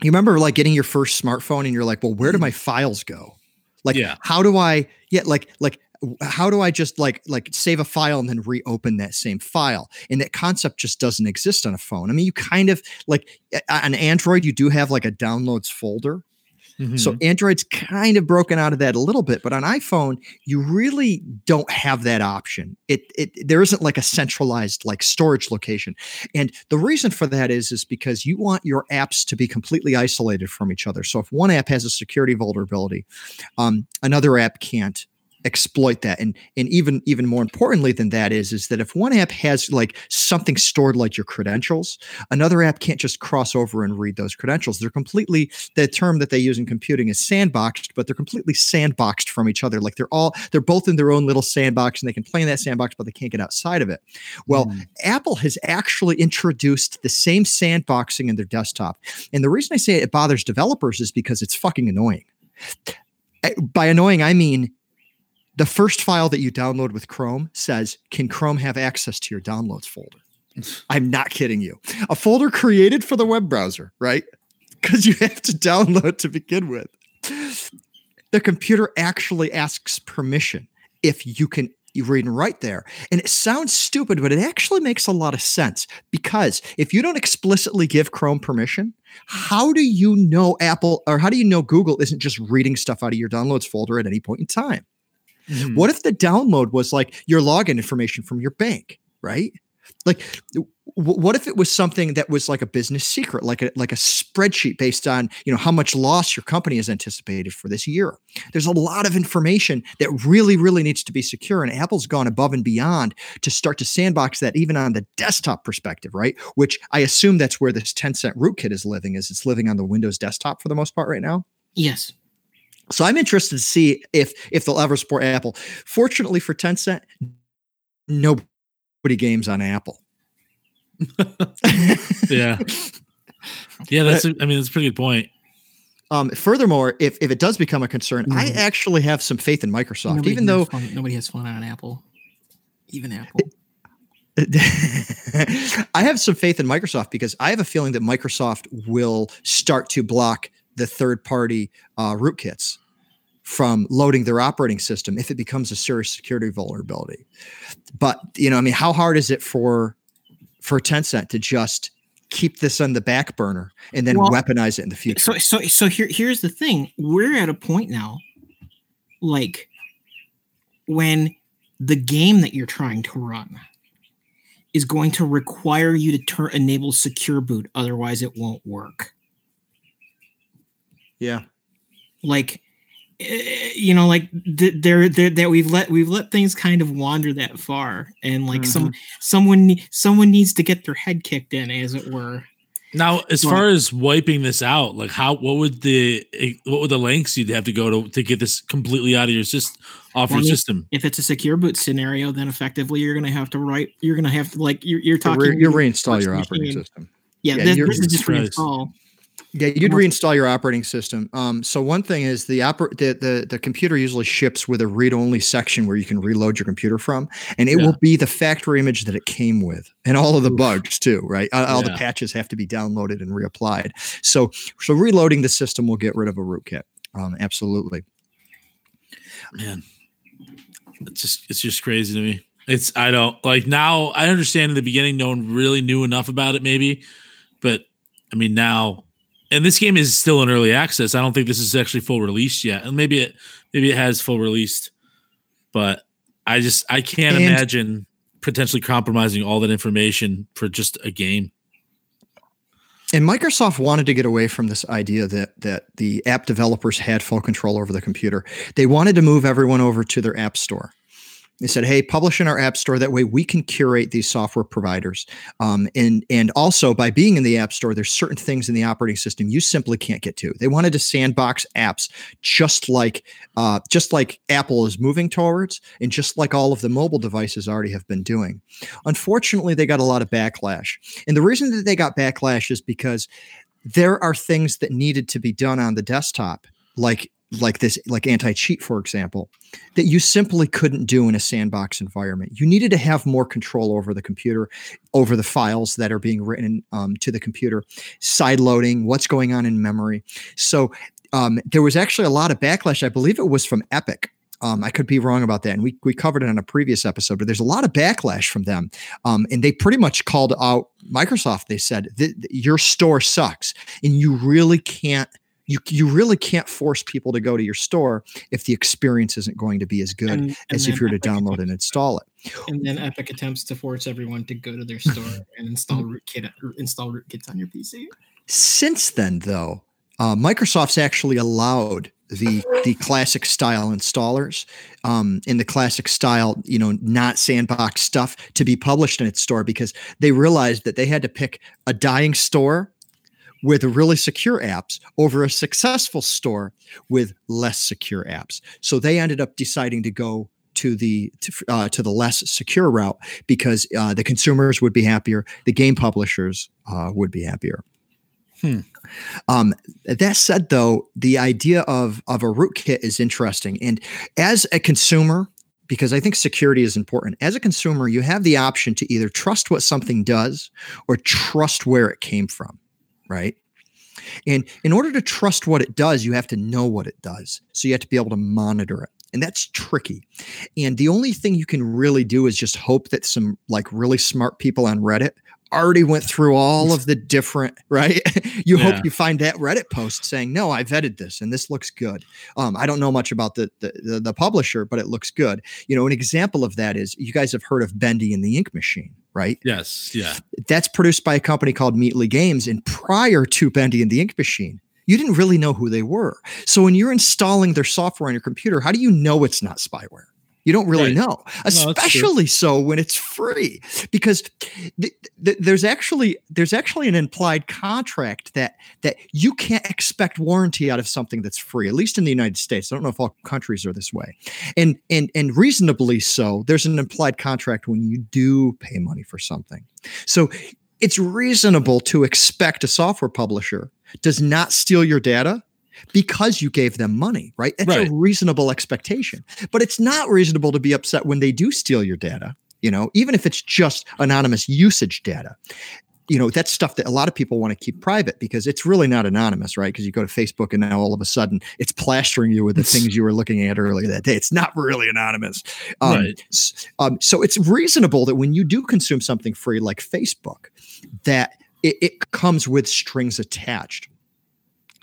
Speaker 2: You remember like getting your first smartphone, and you're like, "Well, where do my files go? Like,
Speaker 1: Yeah.
Speaker 2: how do I? Yeah, like, like, how do I just like like save a file and then reopen that same file? And that concept just doesn't exist on a phone. I mean, you kind of like on Android, you do have like a downloads folder,
Speaker 1: Mhm.
Speaker 2: so Android's kind of broken out of that a little bit, but on iPhone, you really don't have that option. It it there isn't like a centralized like storage location. And the reason for that is is because you want your apps to be completely isolated from each other. So if one app has a security vulnerability, um, another app can't exploit that. And and even even more importantly than that is is that if one app has like something stored like your credentials another app can't just cross over and read those credentials. They're completely the term that they use in computing is sandboxed but they're completely sandboxed from each other. Like they're all they're both in their own little sandbox and they can play in that sandbox but they can't get outside of it. Well
Speaker 1: Mm.
Speaker 2: apple has actually introduced the same sandboxing in their desktop. And the reason i say it bothers developers is because it's fucking annoying. Uh, by annoying i mean the first file that you download with Chrome says, Can Chrome have access to your downloads folder? *laughs* I'm not kidding you. A folder created for the web browser, right? Because you have to download to begin with. The computer actually asks permission if you can you read and write there. And it sounds stupid, but it actually makes a lot of sense because if you don't explicitly give Chrome permission, how do you know Apple or how do you know Google isn't just reading stuff out of your downloads folder at any point in time? Mm-hmm. What if the download was like your login information from your bank, right? Like what if it was something that was like a business secret like a like a spreadsheet based on you know how much loss your company has anticipated for this year there's a lot of information that really really needs to be secure and apple's gone above and beyond to start to sandbox that even on the desktop perspective right which i assume that's where this Tencent rootkit is living is it's living on the windows desktop for the most part right now
Speaker 3: yes
Speaker 2: so i'm interested to see if if they'll ever support apple fortunately for Tencent nobody games on apple *laughs*
Speaker 1: yeah. Yeah, that's. I mean, that's a pretty good point.
Speaker 2: Um, furthermore, if, if it does become a concern, mm. I mm-hmm. actually have some faith in Microsoft,
Speaker 3: nobody
Speaker 2: even though
Speaker 3: fun, nobody has fun on Apple, even Apple. *laughs*
Speaker 2: I have some faith in Microsoft because I have a feeling that Microsoft will start to block the third party uh, rootkits from loading their operating system if it becomes a serious security vulnerability. But, you know, I mean, how hard is it for for Tencent to just keep this on the back burner and then well, weaponize it in the future.
Speaker 3: So so so here here's the thing. We're at a point now like when the game that you're trying to run is going to require you to turn enable secure boot otherwise it won't work.
Speaker 2: Yeah.
Speaker 3: Like you know like there that we've let we've let things kind of wander that far and like mm-hmm. some someone someone needs to get their head kicked in as it were.
Speaker 1: Now as far as wiping this out like how what would the eh, what would the lengths you'd have to go to to get this completely out of your system off well, your system?
Speaker 3: if it's a secure boot scenario then effectively you're going to have to write you're going to have to like you're, you're talking
Speaker 2: you reinstall your operating system.
Speaker 3: Yeah, yeah this, this is just reinstall
Speaker 2: yeah, you'd reinstall your operating system. Um, so one thing is the, oper- the the the computer usually ships with a read-only section where you can reload your computer from, and it yeah. will be the factory image that it came with, and all of the Oof. bugs too, right? All, all yeah. the patches have to be downloaded and reapplied. So so reloading the system will get rid of a rootkit. Um, absolutely.
Speaker 1: Man, it's just it's just crazy to me. It's I don't like now. I understand in the beginning, no one really knew enough about it, maybe, but I mean now and this game is still in early access. I don't think this is actually full release yet. And maybe it maybe it has full released, but I just I can't and, imagine potentially compromising all that information for just a game.
Speaker 2: And Microsoft wanted to get away from this idea that that the app developers had full control over the computer. They wanted to move everyone over to their app store. They said, "Hey, publish in our app store. That way, we can curate these software providers. Um, and and also, by being in the app store, there's certain things in the operating system you simply can't get to. They wanted to sandbox apps, just like uh, just like Apple is moving towards, and just like all of the mobile devices already have been doing. Unfortunately, they got a lot of backlash, and the reason that they got backlash is because there are things that needed to be done on the desktop, like like this, like anti cheat, for example, that you simply couldn't do in a sandbox environment. You needed to have more control over the computer, over the files that are being written um, to the computer, side loading, what's going on in memory. So um, there was actually a lot of backlash. I believe it was from Epic. Um, I could be wrong about that, and we we covered it on a previous episode. But there's a lot of backlash from them, um, and they pretty much called out Microsoft. They said your store sucks, and you really can't you you really can't force people to go to your store if the experience isn't going to be as good and, and as if you were to download and install it.
Speaker 3: And then Epic attempts to force everyone to go to their store and install rootkit install rootkits on your PC.
Speaker 2: Since then, though, uh, Microsoft's actually allowed the the classic style installers um, in the classic style, you know, not sandbox stuff to be published in its store because they realized that they had to pick a dying store with really secure apps over a successful store with less secure apps. So they ended up deciding to go to the to, uh, to the less secure route because uh, the consumers would be happier, the game publishers uh, would be happier. Hmm. Um, that said, though, the idea of of a rootkit is interesting, and as a consumer, because I think security is important. As a consumer, you have the option to either trust what something does or trust where it came from right? And in order to trust what it does, you have to know what it does. So you have to be able to monitor it. and that's tricky. And the only thing you can really do is just hope that some like really smart people on Reddit already went through all of the different *laughs* right you
Speaker 1: Yeah.
Speaker 2: hope you find that reddit post saying no i vetted this and this looks good um, i don't know much about the, the the the publisher but it looks good you know an example of that is you guys have heard of bendy and the ink machine right
Speaker 1: Yes. Yeah.
Speaker 2: that's produced by a company called Meatly Games. And prior to Bendy and the Ink Machine, you didn't really know who they were. So when you're installing their software on your computer, how do you know it's not spyware? You don't really
Speaker 1: Right.
Speaker 2: know, especially so when it's free, because th- th- there's actually there's actually an implied contract that that you can't expect warranty out of something that's free. At least in the United States, I don't know if all countries are this way, and and and reasonably so. There's an implied contract when you do pay money for something. So it's reasonable to expect a software publisher does not steal your data because you gave them money, right? That's
Speaker 1: Right.
Speaker 2: a reasonable expectation. But it's not reasonable to be upset when they do steal your data, you know, even if it's just anonymous usage data. You know, that's stuff that a lot of people want to keep private because it's really not anonymous, right? Because you go to Facebook and now all of a sudden it's plastering you with the *laughs* things you were looking at earlier that day. It's not really anonymous. Um,
Speaker 1: Right.
Speaker 2: um, so it's reasonable that when you do consume something free like Facebook, that it, it comes with strings attached.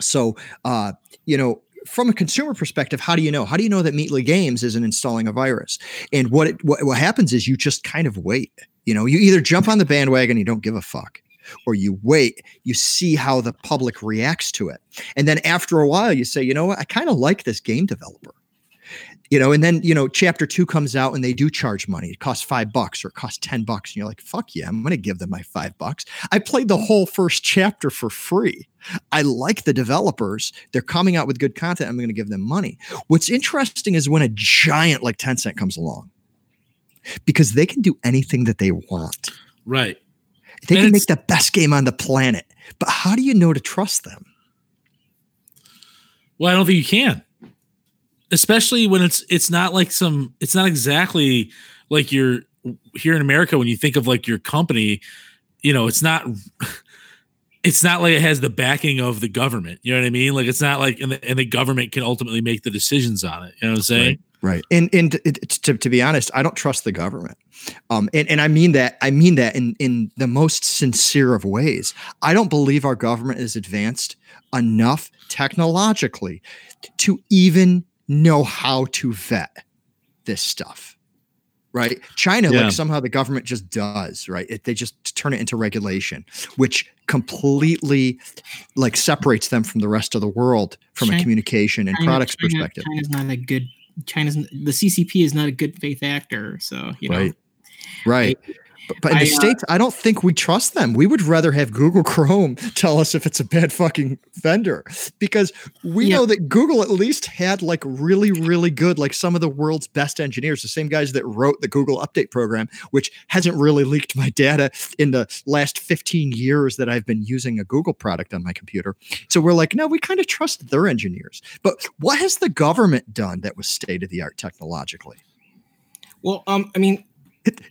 Speaker 2: So, uh, you know, from a consumer perspective, how do you know? How do you know that Meatly Games isn't installing a virus? And what it, what, what happens is you just kind of wait. You know, you either jump on the bandwagon, you don't give a fuck, or you wait, you see how the public reacts to it, and then after a while, you say, you know what, I kind of like this game developer. You know, and then you know, chapter two comes out and they do charge money. It costs five bucks or it costs ten bucks, and you're like, fuck yeah, I'm gonna give them my five bucks. I played the whole first chapter for free. I like the developers. They're coming out with good content. I'm going to give them money. What's interesting is when a giant like Tencent comes along, because they can do anything that they want.
Speaker 1: Right.
Speaker 2: They
Speaker 1: And
Speaker 2: can make the best game on the planet. But how do you know to trust them?
Speaker 1: Well, I don't think you can. Especially when it's it's not like some it's not exactly like you're here in America when you think of like your company, you know, it's not *laughs* it's not like it has the backing of the government. You know what I mean? Like it's not like and the, and the government can ultimately make the decisions on it. You know what I'm saying?
Speaker 2: Right. Right. And and to, to be honest, I don't trust the government. Um, and, and I mean that I mean that in in the most sincere of ways. I don't believe our government is advanced enough technologically to even know how to vet this stuff. Right. China,
Speaker 1: Yeah.
Speaker 2: like somehow the government just does, right? It, they just turn it into regulation, which completely like separates them from the rest of the world from a communication and
Speaker 3: China-
Speaker 2: products
Speaker 3: China-
Speaker 2: perspective.
Speaker 3: China's not a good. China's the CCP is not a good faith actor. So you know,
Speaker 2: Right. Right. But, but in
Speaker 3: I,
Speaker 2: the
Speaker 3: uh,
Speaker 2: States, I don't think we trust them. We would rather have Google *laughs* Chrome tell us if it's a bad fucking vendor because we
Speaker 3: Yeah.
Speaker 2: know that Google at least had like really, really good, like some of the world's best engineers, the same guys that wrote the Google update program, which hasn't really leaked my data in the last 15 years that I've been using a Google product on my computer. So we're like, no, we kind of trust their engineers. But what has the government done that was state of the art technologically?
Speaker 3: well, um, I mean,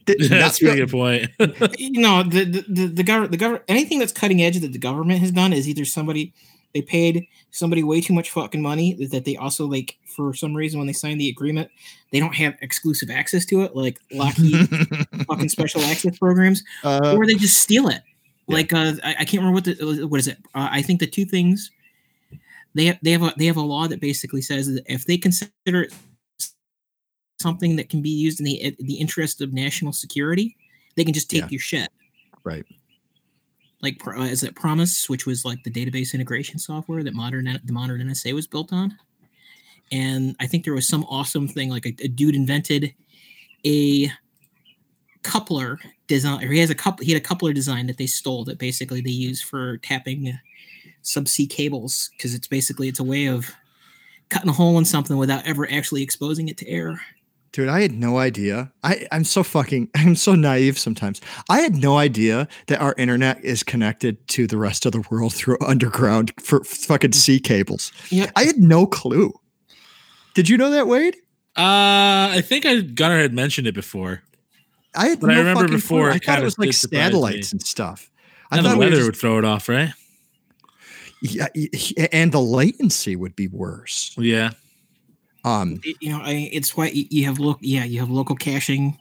Speaker 3: *laughs*
Speaker 1: That's a good point. *laughs*
Speaker 3: you know, the the the, the government, the government, anything that's cutting edge that the government has done is either somebody they paid somebody way too much fucking money that they also like for some reason when they signed the agreement they don't have exclusive access to it like Lockheed *laughs* fucking special access programs
Speaker 2: Uh,
Speaker 3: or they just steal it.
Speaker 2: Yeah.
Speaker 3: Like uh, I, I can't remember what the what is it. Uh, I think the two things they have, they have a they have a law that basically says that if they consider it something that can be used in the the interest of national security, they can just take
Speaker 2: Yeah.
Speaker 3: your shit.
Speaker 2: Right.
Speaker 3: Like uh, is it PROMIS, which was like the database integration software that modern the modern NSA was built on. And I think there was some awesome thing like a, a dude invented a coupler design or he has a couple he had a coupler design that they stole that basically they use for tapping subsea cables because it's basically it's a way of cutting a hole in something without ever actually exposing it to air
Speaker 2: Dude, I had no idea. I, I'm so fucking, *laughs* I'm so naive sometimes. I had no idea that our internet is connected to the rest of the world through underground for fucking sea cables.
Speaker 3: Yep.
Speaker 2: I had no clue. Did you know that, Wade?
Speaker 1: Uh, I think I Gunner had mentioned it before.
Speaker 2: I had
Speaker 1: But I
Speaker 2: no
Speaker 1: remember
Speaker 2: fucking
Speaker 1: before
Speaker 2: clue. I thought
Speaker 1: kinda
Speaker 2: it was like
Speaker 1: did surprise me.
Speaker 2: satellites and stuff. I
Speaker 1: And the
Speaker 2: thought we
Speaker 1: weather
Speaker 2: just-
Speaker 1: would throw it off, right?
Speaker 2: yeah, and the latency would be worse.
Speaker 1: Yeah.
Speaker 2: Um,
Speaker 3: It- you know, I, it's why you have look. Yeah, you have local caching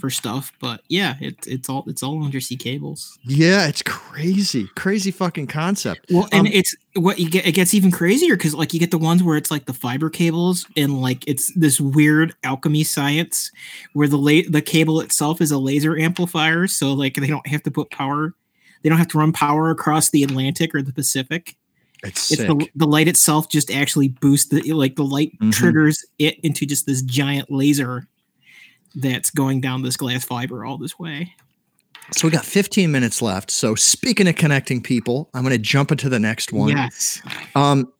Speaker 3: for stuff, but yeah, it's it's all it's all undersea cables.
Speaker 2: yeah, it's crazy, crazy fucking concept.
Speaker 3: Well, and
Speaker 2: Um,
Speaker 3: it's what you get. It gets even crazier because like you get the ones where it's like the fiber cables and like it's this weird alchemy science where the la- the cable itself is a laser amplifier, so like they don't have to put power. They don't have to run power across the Atlantic or the Pacific.
Speaker 2: It's
Speaker 3: It's the, the light itself just actually boosts the like the light
Speaker 2: Mhm.
Speaker 3: triggers it into just this giant laser that's going down this glass fiber all this way.
Speaker 2: so we got 15 minutes left. So speaking of connecting people, I'm going to jump into the next one.
Speaker 3: Yes.
Speaker 2: Um,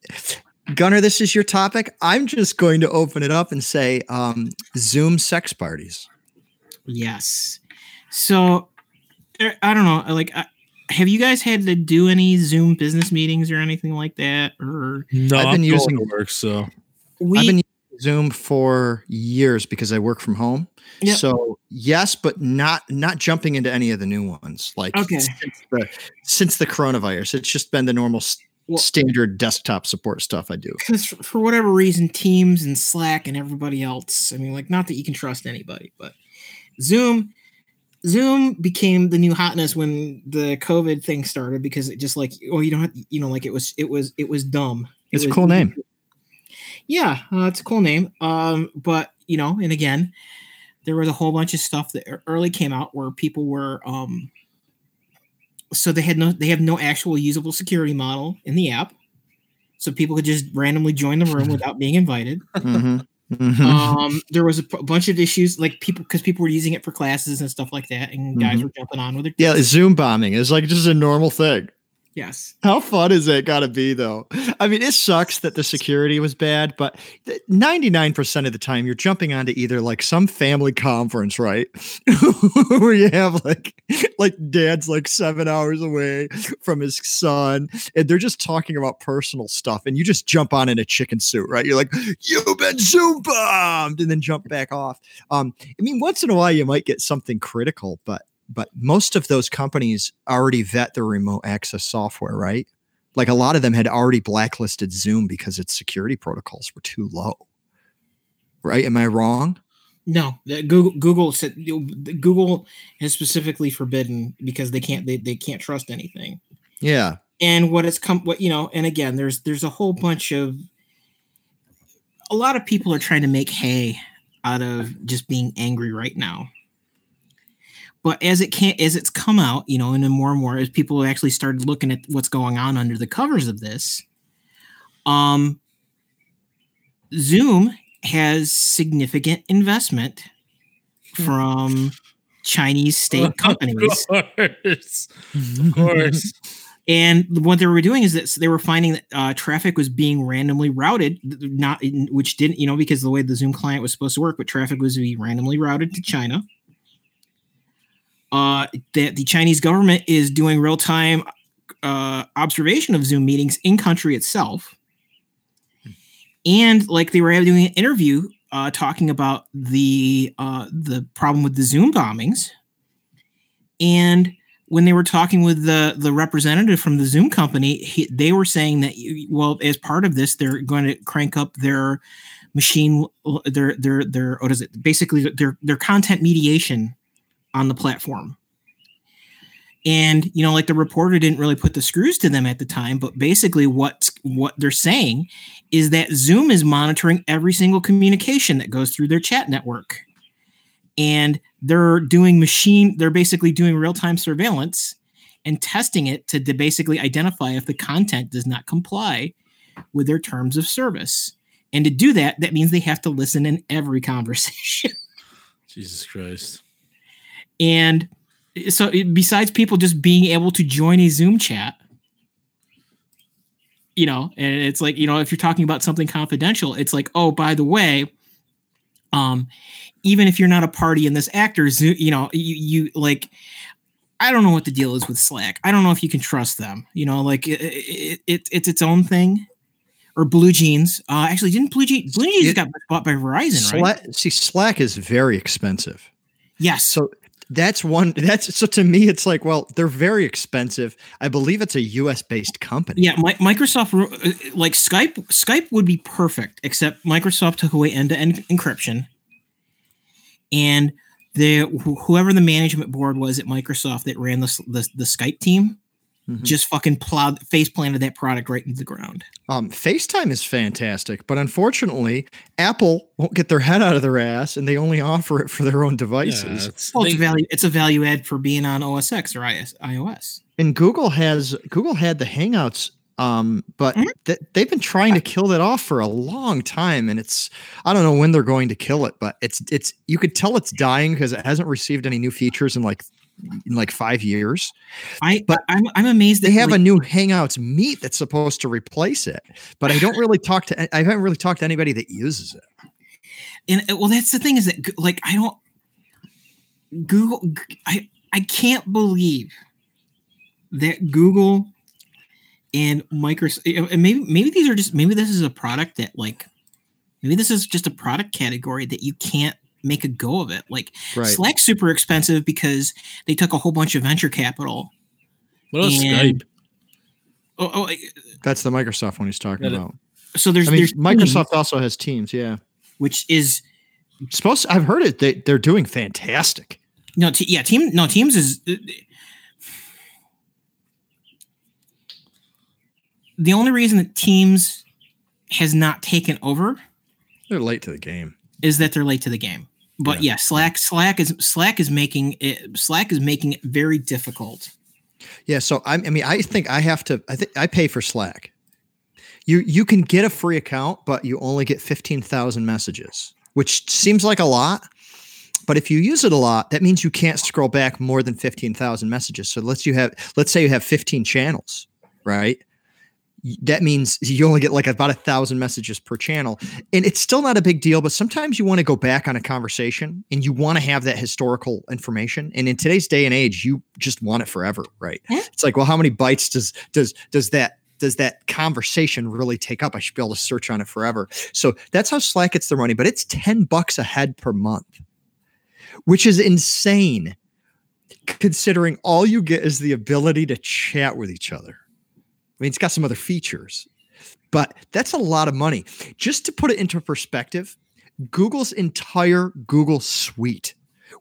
Speaker 2: Gunner, this is your topic. I'm just going to open it up and say um, Zoom sex parties.
Speaker 3: Yes. So er, I don't know. Like, I, have you guys had to do any Zoom business meetings or anything like that? Or
Speaker 1: No,
Speaker 2: I've
Speaker 1: I've
Speaker 2: been
Speaker 1: been
Speaker 2: using-
Speaker 1: using work, so
Speaker 3: we?
Speaker 2: I've been using Zoom for years because I work from home.
Speaker 3: Yep.
Speaker 2: So yes, but not not jumping into any of the new ones. Like
Speaker 3: Okay.
Speaker 2: since the since the coronavirus, it's just been the normal s-
Speaker 3: Well-
Speaker 2: standard desktop support stuff I do.
Speaker 3: because for, for whatever reason, Teams and Slack and everybody else. I mean, like, not that you can trust anybody, but Zoom. Zoom became the new hotness when the COVID thing started because it just like oh you don't have, you know like it was it was it was dumb. It
Speaker 2: It's a cool name.
Speaker 3: Yeah, uh, it's a cool name. Um, but you know, and again, there was a whole bunch of stuff that early came out where people were um so they had no they have no actual usable security model in the app. So people could just randomly join the room *laughs* without being invited.
Speaker 2: Mhm. Mhm.
Speaker 3: Um, there was a p- bunch of issues like people because people were using it for classes and stuff like that, and guys were jumping on with it.
Speaker 2: yeah, Zoom bombing is like just a normal thing.
Speaker 3: Yes.
Speaker 2: How fun is it got to be though? I mean, it sucks that the security was bad, but 99% of the time you're jumping onto either like some family conference, right? *laughs* Where you have like like dad's like 7 hours away from his son and they're just talking about personal stuff and you just jump on in a chicken suit, right? You're like, "You've been Zoom bombed," and then jump back off. Um I mean, once in a while you might get something critical, but but most of those companies already vet their remote access software, right? Like a lot of them had already blacklisted Zoom because its security protocols were too low. Right? Am I wrong?
Speaker 3: No, Google Google said Google has specifically forbidden because they can't they, they can't trust anything.
Speaker 2: Yeah.
Speaker 3: and what it's come what you know and again there's there's a whole bunch of a lot of people are trying to make hay out of just being angry right now but as it can't as it's come out you know and then more and more as people have actually started looking at what's going on under the covers of this um zoom has significant investment from chinese state *laughs* companies
Speaker 1: of course, of *laughs* course.
Speaker 3: And what they were doing is that they were finding that uh, traffic was being randomly routed, th- not which didn't, you know, because the way the Zoom client was supposed to work, but traffic was to be randomly routed to China. Uh, that the Chinese government is doing real time uh, observation of Zoom meetings in country itself, and like they were doing an interview uh, talking about the uh, the problem with the Zoom bombings, and when they were talking with the the representative from the Zoom company, he, they were saying that well, as part of this, they're going to crank up their machine, their their their what is it? Basically, their their content mediation on the platform. And you know, like the reporter didn't really put the screws to them at the time, but basically, what what they're saying is that Zoom is monitoring every single communication that goes through their chat network and they're doing machine they're basically doing real-time surveillance and testing it to, to basically identify if the content does not comply with their terms of service and to do that that means they have to listen in every *laughs* conversation
Speaker 1: Jesus Christ.
Speaker 3: And so it- besides people just being able to join a zoom chat you know and it's like you know if you're talking about something confidential it's like oh by the way um even if you're not a party in this actor you know you, you like i don't know what the deal is with slack. I don't know if you can trust them you know like it, it, it it's its own thing. Or BlueJeans. Uh actually didn't BlueJeans blue jeans
Speaker 2: It-
Speaker 3: got bought by verizon right?
Speaker 2: See, Slack is very expensive.
Speaker 3: yes.
Speaker 2: So that's one that's so to me it's like well they're very expensive i believe it's a us based company
Speaker 3: Yeah, Mi- Microsoft uh, like Skype. Skype would be perfect, except Microsoft took away end-to-end encryption, and the whoever the management board was at Microsoft that ran the the, the Skype team
Speaker 2: Mhm.
Speaker 3: just fucking plowed face planted that product right into the ground.
Speaker 2: um facetime is fantastic but unfortunately apple won't get their head out of their ass and they only offer it for their own
Speaker 1: Yeah,
Speaker 2: devices
Speaker 1: it's-
Speaker 3: Well, it's a value. It's a value add for being on OS X or IS, iOS.
Speaker 2: and google has google had the hangouts um but
Speaker 3: Mhm.
Speaker 2: th- they've been trying to kill that off for a long time and it's i don't know when they're going to kill it but it's it's you could tell it's dying because it hasn't received any new features in like in like five years.
Speaker 3: I
Speaker 2: But
Speaker 3: I'm I'm amazed that
Speaker 2: they have
Speaker 3: like,
Speaker 2: a new hangouts meet that's supposed to replace it but i don't really talk to i haven't really talked to anybody that uses it.
Speaker 3: And uh, well that's the thing is that like i don't google I I can't believe that google and microsoft and maybe maybe these are just maybe this is a product that like maybe this is just a product category that you can't make a go of it like
Speaker 2: right
Speaker 3: slack's super expensive because they took a whole bunch of venture capital
Speaker 1: what else? Skype.
Speaker 3: oh, oh I-
Speaker 2: that's the microsoft one he's talking
Speaker 1: Got it.
Speaker 2: about
Speaker 3: so there's
Speaker 2: i mean
Speaker 3: there's
Speaker 2: microsoft
Speaker 3: Teams,
Speaker 2: also has teams yeah
Speaker 3: which is
Speaker 2: supposed i've heard it they, they're doing fantastic
Speaker 3: no te- yeah team no teams is uh, the only reason that teams has not taken over
Speaker 2: they're late to the game
Speaker 3: is that they're late to the game but yeah, slack slack is slack is making it slack is making it very difficult
Speaker 2: Yeah, so I, I mean, I think I have to. I think I pay for Slack. You you can get a free account, but you only get fifteen thousand messages, which seems like a lot. But if you use it a lot, that means you can't scroll back more than fifteen thousand messages. So let's you have let's say you have fifteen channels, right? That means you only get like about a thousand messages per channel, and it's still not a big deal. But sometimes you want to go back on a conversation, and you want to have that historical information. And in today's day and age, you just want it forever, right?
Speaker 3: Yeah.
Speaker 2: It's like, well, how many bytes does does does that does that conversation really take up? I should be able to search on it forever. So that's how Slack gets their money, but it's 10 bucks a head per month, which is insane considering all you get is the ability to chat with each other. I mean, it's got some other features, but that's a lot of money. Just to put it into perspective, Google's entire Google suite,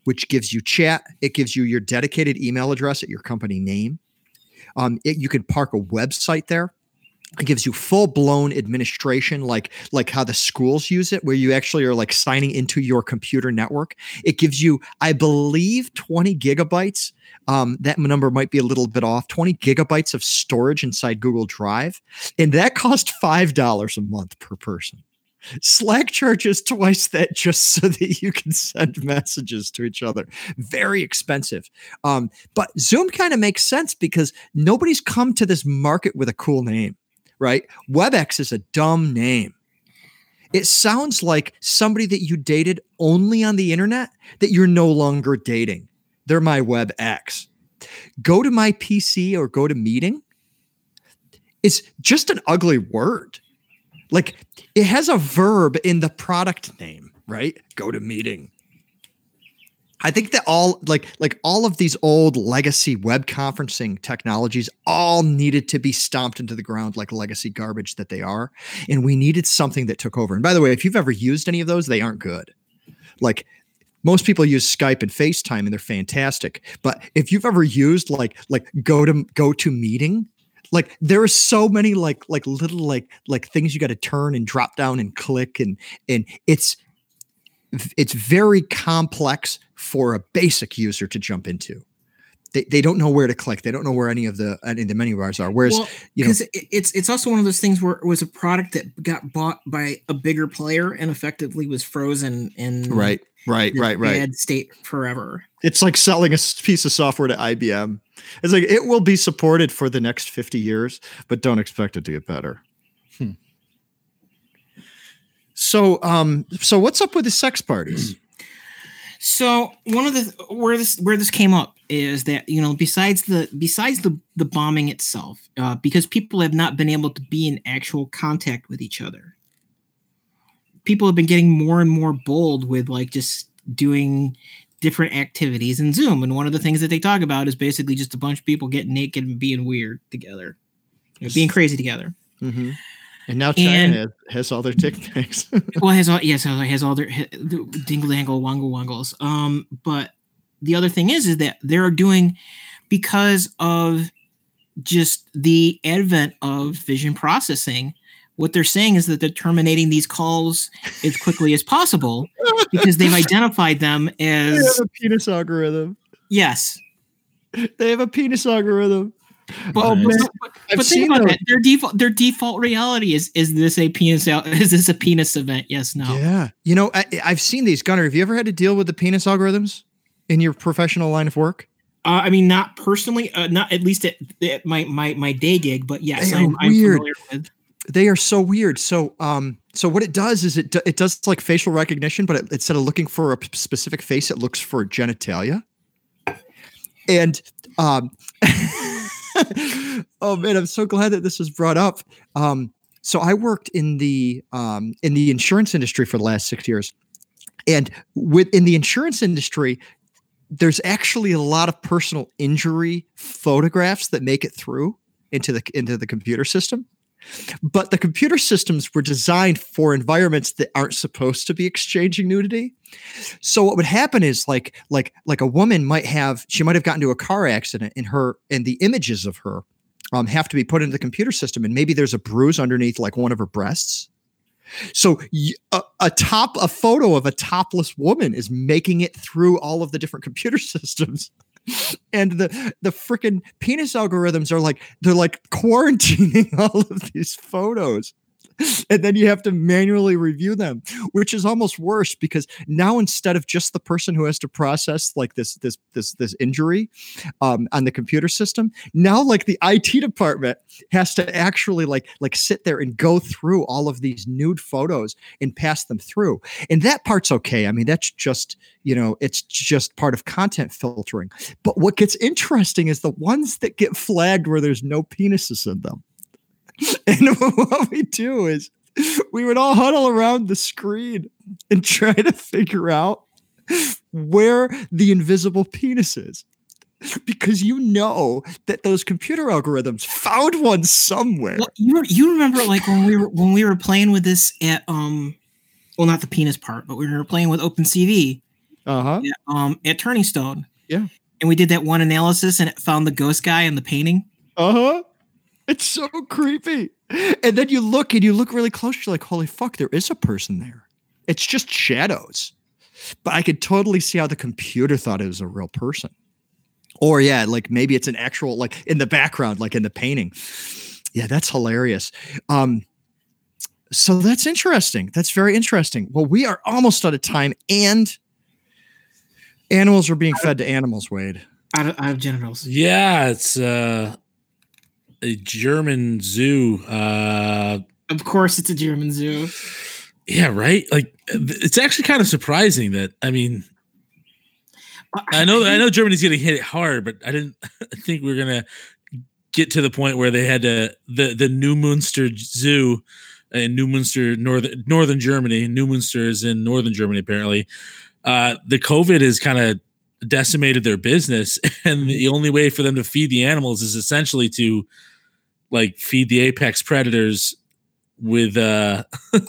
Speaker 2: which gives you chat, it gives you your dedicated email address at your company name. Um, it, you can park a website there. It gives you full blown administration, like like how the schools use it, where you actually are like signing into your computer network. It gives you, I believe, 20 gigabytes. Um, that number might be a little bit off. 20 gigabytes of storage inside Google Drive, and that cost five dollars a month per person. Slack charges twice that just so that you can send messages to each other. Very expensive. Um, but Zoom kind of makes sense because nobody's come to this market with a cool name, right? WebEx is a dumb name. It sounds like somebody that you dated only on the internet that you're no longer dating. They're my WebEx. GoToMyPC or GoToMeeting. It's just an ugly word. Like it has a verb in the product name, right? GoToMeeting. I think that all like like all of these old legacy web conferencing technologies all needed to be stomped into the ground like legacy garbage that they are. And we needed something that took over. And by the way, if you've ever used any of those, they aren't good. Like most people use Skype and FaceTime and they're fantastic. But if you've ever used like like go to GoToMeeting, like there are so many like like little like like things you got to turn and drop down and click and and it's it's very complex for a basic user to jump into. They, they don't know where to click. They don't know where any of the any of the menu bars are. Whereas
Speaker 3: well
Speaker 2: you know
Speaker 3: because it's it's also one of those things where it was a product that got bought by a bigger player and effectively was frozen in
Speaker 2: right right right right.
Speaker 3: bad state forever
Speaker 2: It's like selling a s- piece of software to IBM. It's like it will be supported for the next 50 years, but don't expect it to get better.
Speaker 1: Hmm.
Speaker 2: So um so what's up with the sex parties? *clears throat*
Speaker 3: So one of the where this where this came up is that you know besides the besides the the bombing itself, uh, because people have not been able to be in actual contact with each other. People have been getting more and more bold with like just doing different activities in Zoom. And one of the things that they talk about is basically just a bunch of people getting naked and being weird together, you know, being crazy together.
Speaker 2: Mm-hmm. And now China
Speaker 3: And-
Speaker 2: has, has all their tick pics. *laughs*
Speaker 3: well, has all yes, has all their dingle dangle wangle wongles. Um, but the other thing is, is that they're doing because of just the advent of vision processing. What they're saying is that they're terminating these calls as quickly as possible because they've identified them
Speaker 2: they
Speaker 3: as
Speaker 2: have a penis algorithm.
Speaker 3: yes.
Speaker 2: They have a penis algorithm.
Speaker 3: But,
Speaker 2: Oh, man.
Speaker 3: but, but, but think about
Speaker 2: those.
Speaker 3: that. Their default their default reality is is this a penis out is this a penis event? Yes, no.
Speaker 2: Yeah. You know, I, I've seen these. Gunner, have you ever had to deal with the penis algorithms in your professional line of work?
Speaker 3: Uh, I mean, not personally, uh, not at least at, at my, my my day gig, but yes,
Speaker 2: They
Speaker 3: I'm, I'm
Speaker 2: weird.
Speaker 3: familiar with.
Speaker 2: They are so weird. So, um, so what it does is it it does like facial recognition, but it, instead of looking for a specific face, it looks for genitalia. And um, *laughs* oh man, I'm so glad that this was brought up. Um, so I worked in the um, in the insurance industry for the last six years, and within the insurance industry, there's actually a lot of personal injury photographs that make it through into the into the computer system but the computer systems were designed for environments that aren't supposed to be exchanging nudity. So what would happen is like like like a woman might have she might have gotten into a car accident and her and the images of her um, have to be put into the computer system and maybe there's a bruise underneath like one of her breasts. So a, a top a photo of a topless woman is making it through all of the different computer *laughs* systems *laughs* and the the freaking penis algorithms are like they're like quarantining *laughs* all of these photos and then you have to manually review them which is almost worse because now instead of just the person who has to process like this this this this injury um, on the computer system now like the IT department has to actually like like sit there and go through all of these nude photos and pass them through. And that part's okay. I mean that's just you know it's just part of content filtering. But what gets interesting is the ones that get flagged where there's no penises in them. *laughs* And *laughs* what we do is we would all huddle around the screen and try to figure out where the invisible penis is. Because you know that those computer algorithms found one somewhere.
Speaker 3: Well, you you remember like when we were when we were playing with this at um, well not the penis part, but we were playing with OpenCV
Speaker 2: Uh-huh.
Speaker 3: at, um at Turning Stone.
Speaker 2: Yeah.
Speaker 3: and we did that one analysis and it found the ghost guy in the painting.
Speaker 2: Uh-huh. It's so creepy. And then you look and you look really close, you're like, holy fuck, there is a person there. It's just shadows. But I could totally see how the computer thought it was a real person. Or yeah, like maybe it's an actual like in the background, like in the painting. Yeah, that's hilarious. Um so that's interesting. That's very interesting. Well, we are almost out of time and animals are being fed to animals, Wade.
Speaker 3: Out of, out of genitals.
Speaker 1: Yeah, it's uh, a German zoo. Uh,
Speaker 3: Of course, it's a German zoo.
Speaker 1: yeah, right. Like it's actually kind of surprising that. I mean, I know I know Germany's getting hit hard, but I didn't *laughs* think we are gonna get to the point where they had to the the Neumünster Zoo in Neumünster, northern northern Germany. Neumünster is in northern Germany, apparently. Uh, the COVID has kind of decimated their business, *laughs* and the only way for them to feed the animals is essentially to like feed the apex predators with uh *laughs*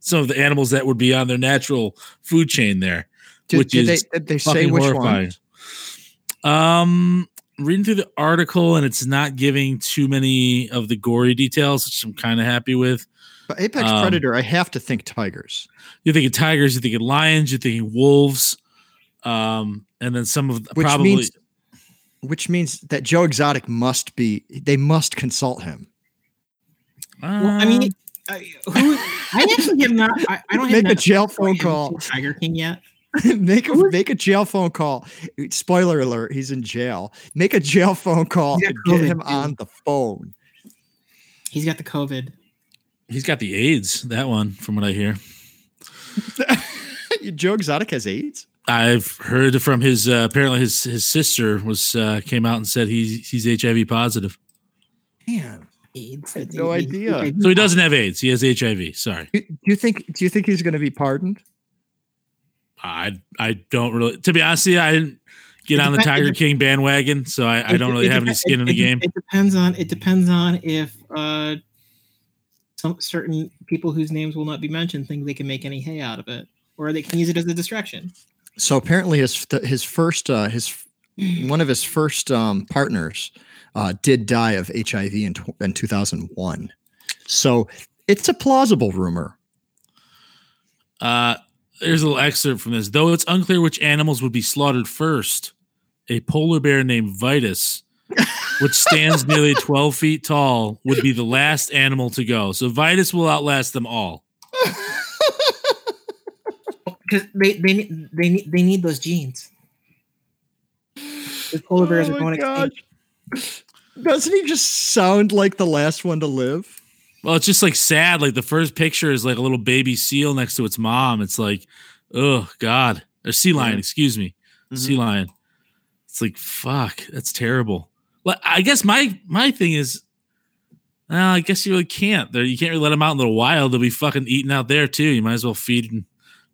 Speaker 1: some of the animals that would be on their natural food chain there
Speaker 2: Did,
Speaker 1: Which
Speaker 2: did
Speaker 1: is
Speaker 2: they they say which
Speaker 1: horrifying.
Speaker 2: one?
Speaker 1: Um, reading through the article and it's not giving too many of the gory details, which I'm kind of happy with.
Speaker 2: But Apex
Speaker 1: Um,
Speaker 2: Predator, I have to think tigers.
Speaker 1: You're thinking tigers, you're thinking lions, you're thinking wolves, um, and then some of
Speaker 2: Which
Speaker 1: probably
Speaker 2: means which means that Joe Exotic must be they must consult him.
Speaker 3: Well, I mean,
Speaker 1: um,
Speaker 3: I, who, I actually have not. I, I don't *laughs* have
Speaker 2: Make a jail phone call.
Speaker 3: Tiger King yet. *laughs*
Speaker 2: make a make a jail phone call. Spoiler alert, he's in jail. Make a jail phone call
Speaker 3: He's
Speaker 2: and
Speaker 3: got
Speaker 2: get him
Speaker 3: too.
Speaker 2: on the phone.
Speaker 3: He's got the COVID.
Speaker 1: he's got the AIDS, that one, from what I hear. *laughs*
Speaker 2: Joe Exotic has AIDS?
Speaker 1: I've heard from his uh, apparently his his sister was uh, came out and said he's he's HIV positive.
Speaker 2: Man.
Speaker 3: AIDS.
Speaker 2: I had no idea.
Speaker 1: So he doesn't have AIDS. He has HIV. Sorry.
Speaker 2: Do do you think do you think he's gonna be pardoned?
Speaker 1: I I don't really. To be honest, with you, I didn't get
Speaker 3: It
Speaker 1: on the
Speaker 3: depends- it
Speaker 1: Tiger King bandwagon, so I, I don't really have any
Speaker 3: depe-
Speaker 1: skin in the
Speaker 3: it-
Speaker 1: game.
Speaker 3: It depends on it depends on if uh some certain people whose names will not be mentioned think they can make any hay out of it, or they can use it as a distraction.
Speaker 2: So apparently, his his first uh, his one of his first um, partners uh, did die of HIV in tw- in 2001. So it's a plausible rumor.
Speaker 1: Uh, there's a little excerpt from this. Though it's unclear which animals would be slaughtered first, a polar bear named Vitus, which stands *laughs* nearly 12 feet tall, would be the last animal to go. So Vitus will outlast them all. *laughs*
Speaker 3: Because they they need they need they need those genes. The polar bears
Speaker 2: Oh
Speaker 3: are
Speaker 2: my
Speaker 3: going extinct.
Speaker 2: Doesn't he just sound like the last one to live?
Speaker 1: Well, it's just like sad. Like the first picture is like a little baby seal next to its mom. It's like, oh God, or sea lion.
Speaker 2: Yeah.
Speaker 1: Excuse me,
Speaker 2: Mhm.
Speaker 1: sea lion. It's like fuck. That's terrible. Well, I guess my my thing is, well, I guess you really can't. There, you can't really let them out in the wild. They'll be fucking eating out there too. You might as well feed 'em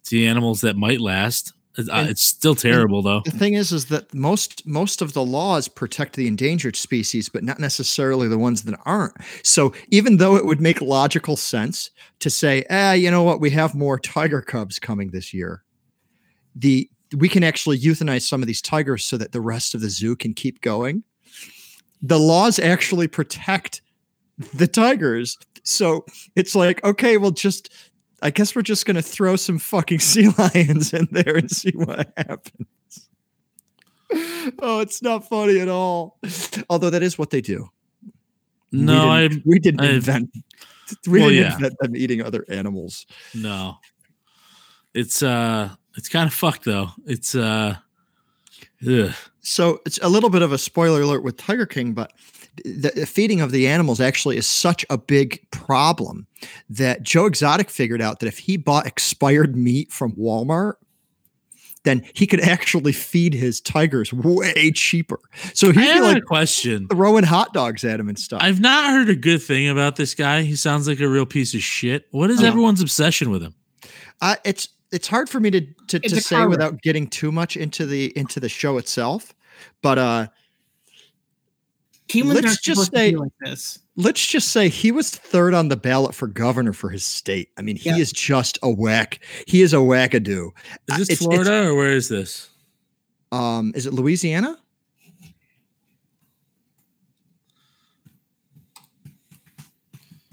Speaker 1: to the animals that might last. It's, uh,
Speaker 2: And-
Speaker 1: it's still terrible though.
Speaker 2: The thing is, is that most most of the laws protect the endangered species, but not necessarily the ones that aren't. So even though it would make logical sense to say, ah, you know what, we have more tiger cubs coming this year, the we can actually euthanize some of these tigers so that the rest of the zoo can keep going. The laws actually protect the tigers. So it's like, okay, well, just I guess we're just gonna throw some fucking *laughs* sea lions in there and see what happens. Oh, it's not funny at all. Although that is what they do.
Speaker 1: No,
Speaker 2: we
Speaker 1: I
Speaker 2: didn't, we didn't
Speaker 1: I've-
Speaker 2: invent. We
Speaker 1: Well,
Speaker 2: didn't
Speaker 1: yeah.
Speaker 2: invent them eating other animals.
Speaker 1: no. It's uh, it's kind of fucked though. It's uh, ugh.
Speaker 2: So it's a little bit of a spoiler alert with Tiger King, but the, feeding of the animals actually is such a big problem that Joe Exotic figured out that if he bought expired meat from Walmart, then he could actually feed his tigers way cheaper. So
Speaker 1: I
Speaker 2: he'd be like
Speaker 1: a question.
Speaker 2: throwing hot dogs at him and stuff.
Speaker 1: I've not heard a good thing about this guy. He sounds like a real piece of shit. What is everyone's obsession with him?
Speaker 2: I, it's it's hard for me to to, to say
Speaker 3: car
Speaker 2: without getting too much into the into the show itself, but uh,
Speaker 3: Humans
Speaker 2: Let's just say-
Speaker 3: like this.
Speaker 2: let's just say he was third on the ballot for governor for his state. I mean, he
Speaker 3: Yeah.
Speaker 2: is just a whack. He is a wackadoo.
Speaker 1: Is
Speaker 2: Uh,
Speaker 1: this
Speaker 2: it's-
Speaker 1: Florida or where is this?
Speaker 2: Um, is it Louisiana?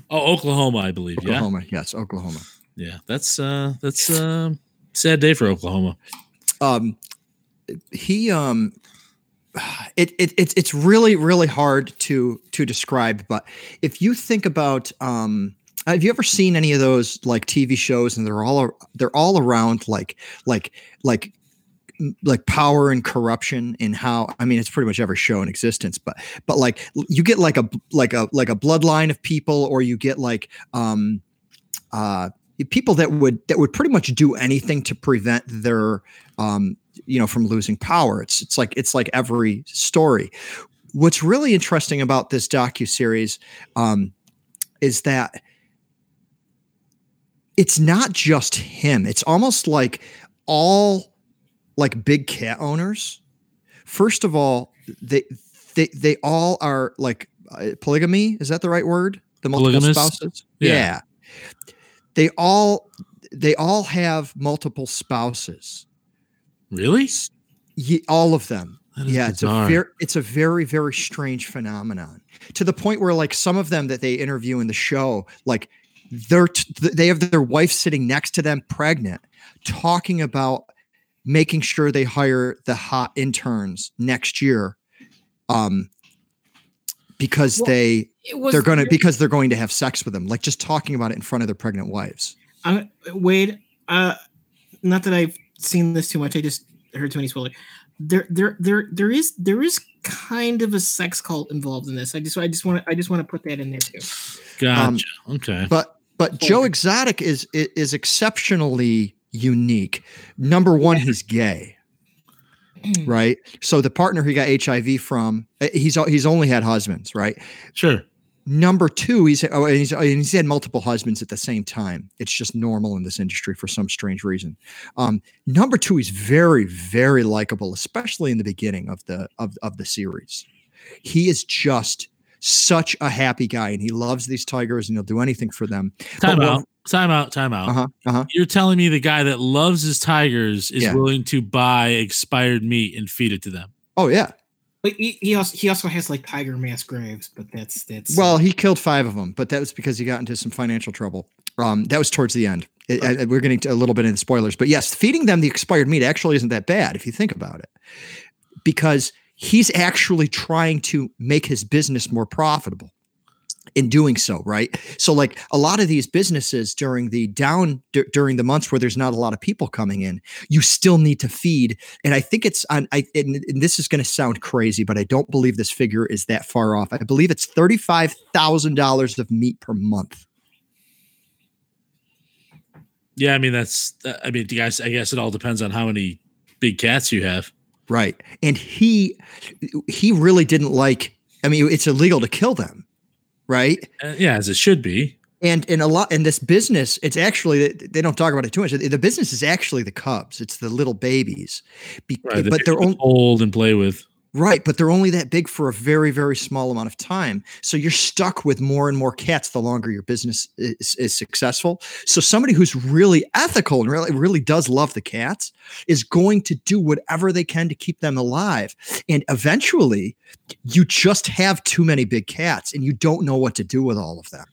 Speaker 1: Oh, Oklahoma, I believe.
Speaker 2: Oklahoma. Yes, Oklahoma.
Speaker 1: Yeah. That's uh, that's uh, sad day for Oklahoma.
Speaker 2: um he um it, it it's it's really really hard to to describe but if you think about um have you ever seen any of those like tv shows and they're all they're all around like like like like power and corruption and how i mean it's pretty much every show in existence but but like you get like a like a like a bloodline of people or you get like um uh people that would that would pretty much do anything to prevent their um you know from losing power. It's it's like it's like every story. What's really interesting about this docu series um is that it's not just him. It's almost like all like big cat owners. First of all they they they all are like uh, polygamy is that the right word? The multiple spouses?
Speaker 1: Yeah.
Speaker 2: yeah they all they all have multiple spouses.
Speaker 1: Really?
Speaker 2: Ye- all of them. Yeah it's a very it's a very very strange phenomenon to the point where like some of them that they interview in the show like they're t- they have their wife sitting next to them pregnant talking about making sure they hire the hot interns next year um because
Speaker 3: Well,
Speaker 2: they
Speaker 3: was,
Speaker 2: they're going to because they're going to have sex with them like just talking about it in front of their pregnant wives
Speaker 3: Uh, Wade, uh, not that I've seen this too much. I just heard too many spoilers. There, there, there, there is, there is kind of a sex cult involved in this. I just, I just want to, I just want to put that in there too.
Speaker 1: Gotcha. okay.
Speaker 2: But but Joe Exotic is i- is exceptionally unique. Number one, he's gay, *clears throat* right? So the partner he got HIV from, uh, he's he's only had husbands, right?
Speaker 1: Sure.
Speaker 2: Number two, he's, oh, and he's and he's had multiple husbands at the same time. It's just normal in this industry for some strange reason. Um, number two, he's very, very likable, especially in the beginning of the of, of the series. He is just such a happy guy, and he loves these tigers, and he'll do anything for them.
Speaker 1: Time
Speaker 2: But
Speaker 1: out.
Speaker 2: What-
Speaker 1: Time out. Time out.
Speaker 2: Uh-huh. Uh-huh.
Speaker 1: You're telling me the guy that loves his tigers is
Speaker 2: Yeah.
Speaker 1: willing to buy expired meat and feed it to them.
Speaker 2: Oh yeah.
Speaker 3: But he, he also he also has like tiger mass graves, but that's that's
Speaker 2: Well, he killed five of them, but that was because he got into some financial trouble. Um, that was towards the end. It- I- we're getting to a little bit into spoilers, but yes, feeding them the expired meat actually isn't that bad if you think about it, because he's actually trying to make his business more profitable in doing so right? So like a lot of these businesses during the down d- during the months where there's not a lot of people coming in you still need to feed. And i think it's on i and, and this is going to sound crazy but i don't believe this figure is that far off. I believe it's $35000 of meat per month.
Speaker 1: Yeah, I mean that's. uh, I mean, guys, I guess it all depends on how many big cats you have.
Speaker 2: right. And he he really didn't like i mean it's illegal to kill them right
Speaker 1: Uh, yeah, as it should be.
Speaker 2: and in a lot in this business it's actually they don't talk about it too much the business is actually the cubs it's the little babies Be-
Speaker 1: Right,
Speaker 2: but they're only
Speaker 1: old and play with.
Speaker 2: Right but they're only that big for a very very small amount of time. So you're stuck with more and more cats the longer your business is, is successful. So somebody who's really ethical and really really does love the cats is going to do whatever they can to keep them alive. And eventually you just have too many big cats and you don't know what to do with all of them.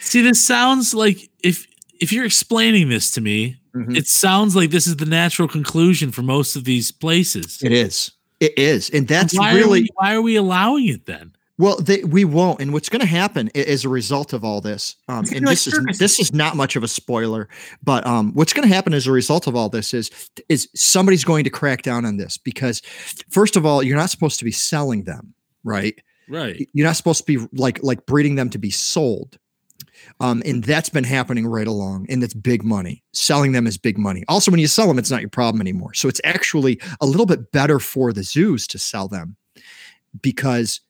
Speaker 1: See, this sounds like if if you're explaining this to me, mm-hmm. it sounds like this is the natural conclusion for most of these places.
Speaker 2: It is. It is, and that's
Speaker 1: why
Speaker 2: really
Speaker 1: we, why are we allowing it then?
Speaker 2: well. They, we won't. And what's going to happen as a result of all this, um, and
Speaker 3: like
Speaker 2: this is this is not much of a spoiler, but um, what's going to happen as a result of all this is is somebody's going to crack down on this because, first of all, you're not supposed to be selling them, right?
Speaker 1: Right.
Speaker 2: You're not supposed to be like like breeding them to be sold. Um, and that's been happening right along, and it's big money. Selling them is big money. Also, when you sell them, it's not your problem anymore. So it's actually a little bit better for the zoos to sell them because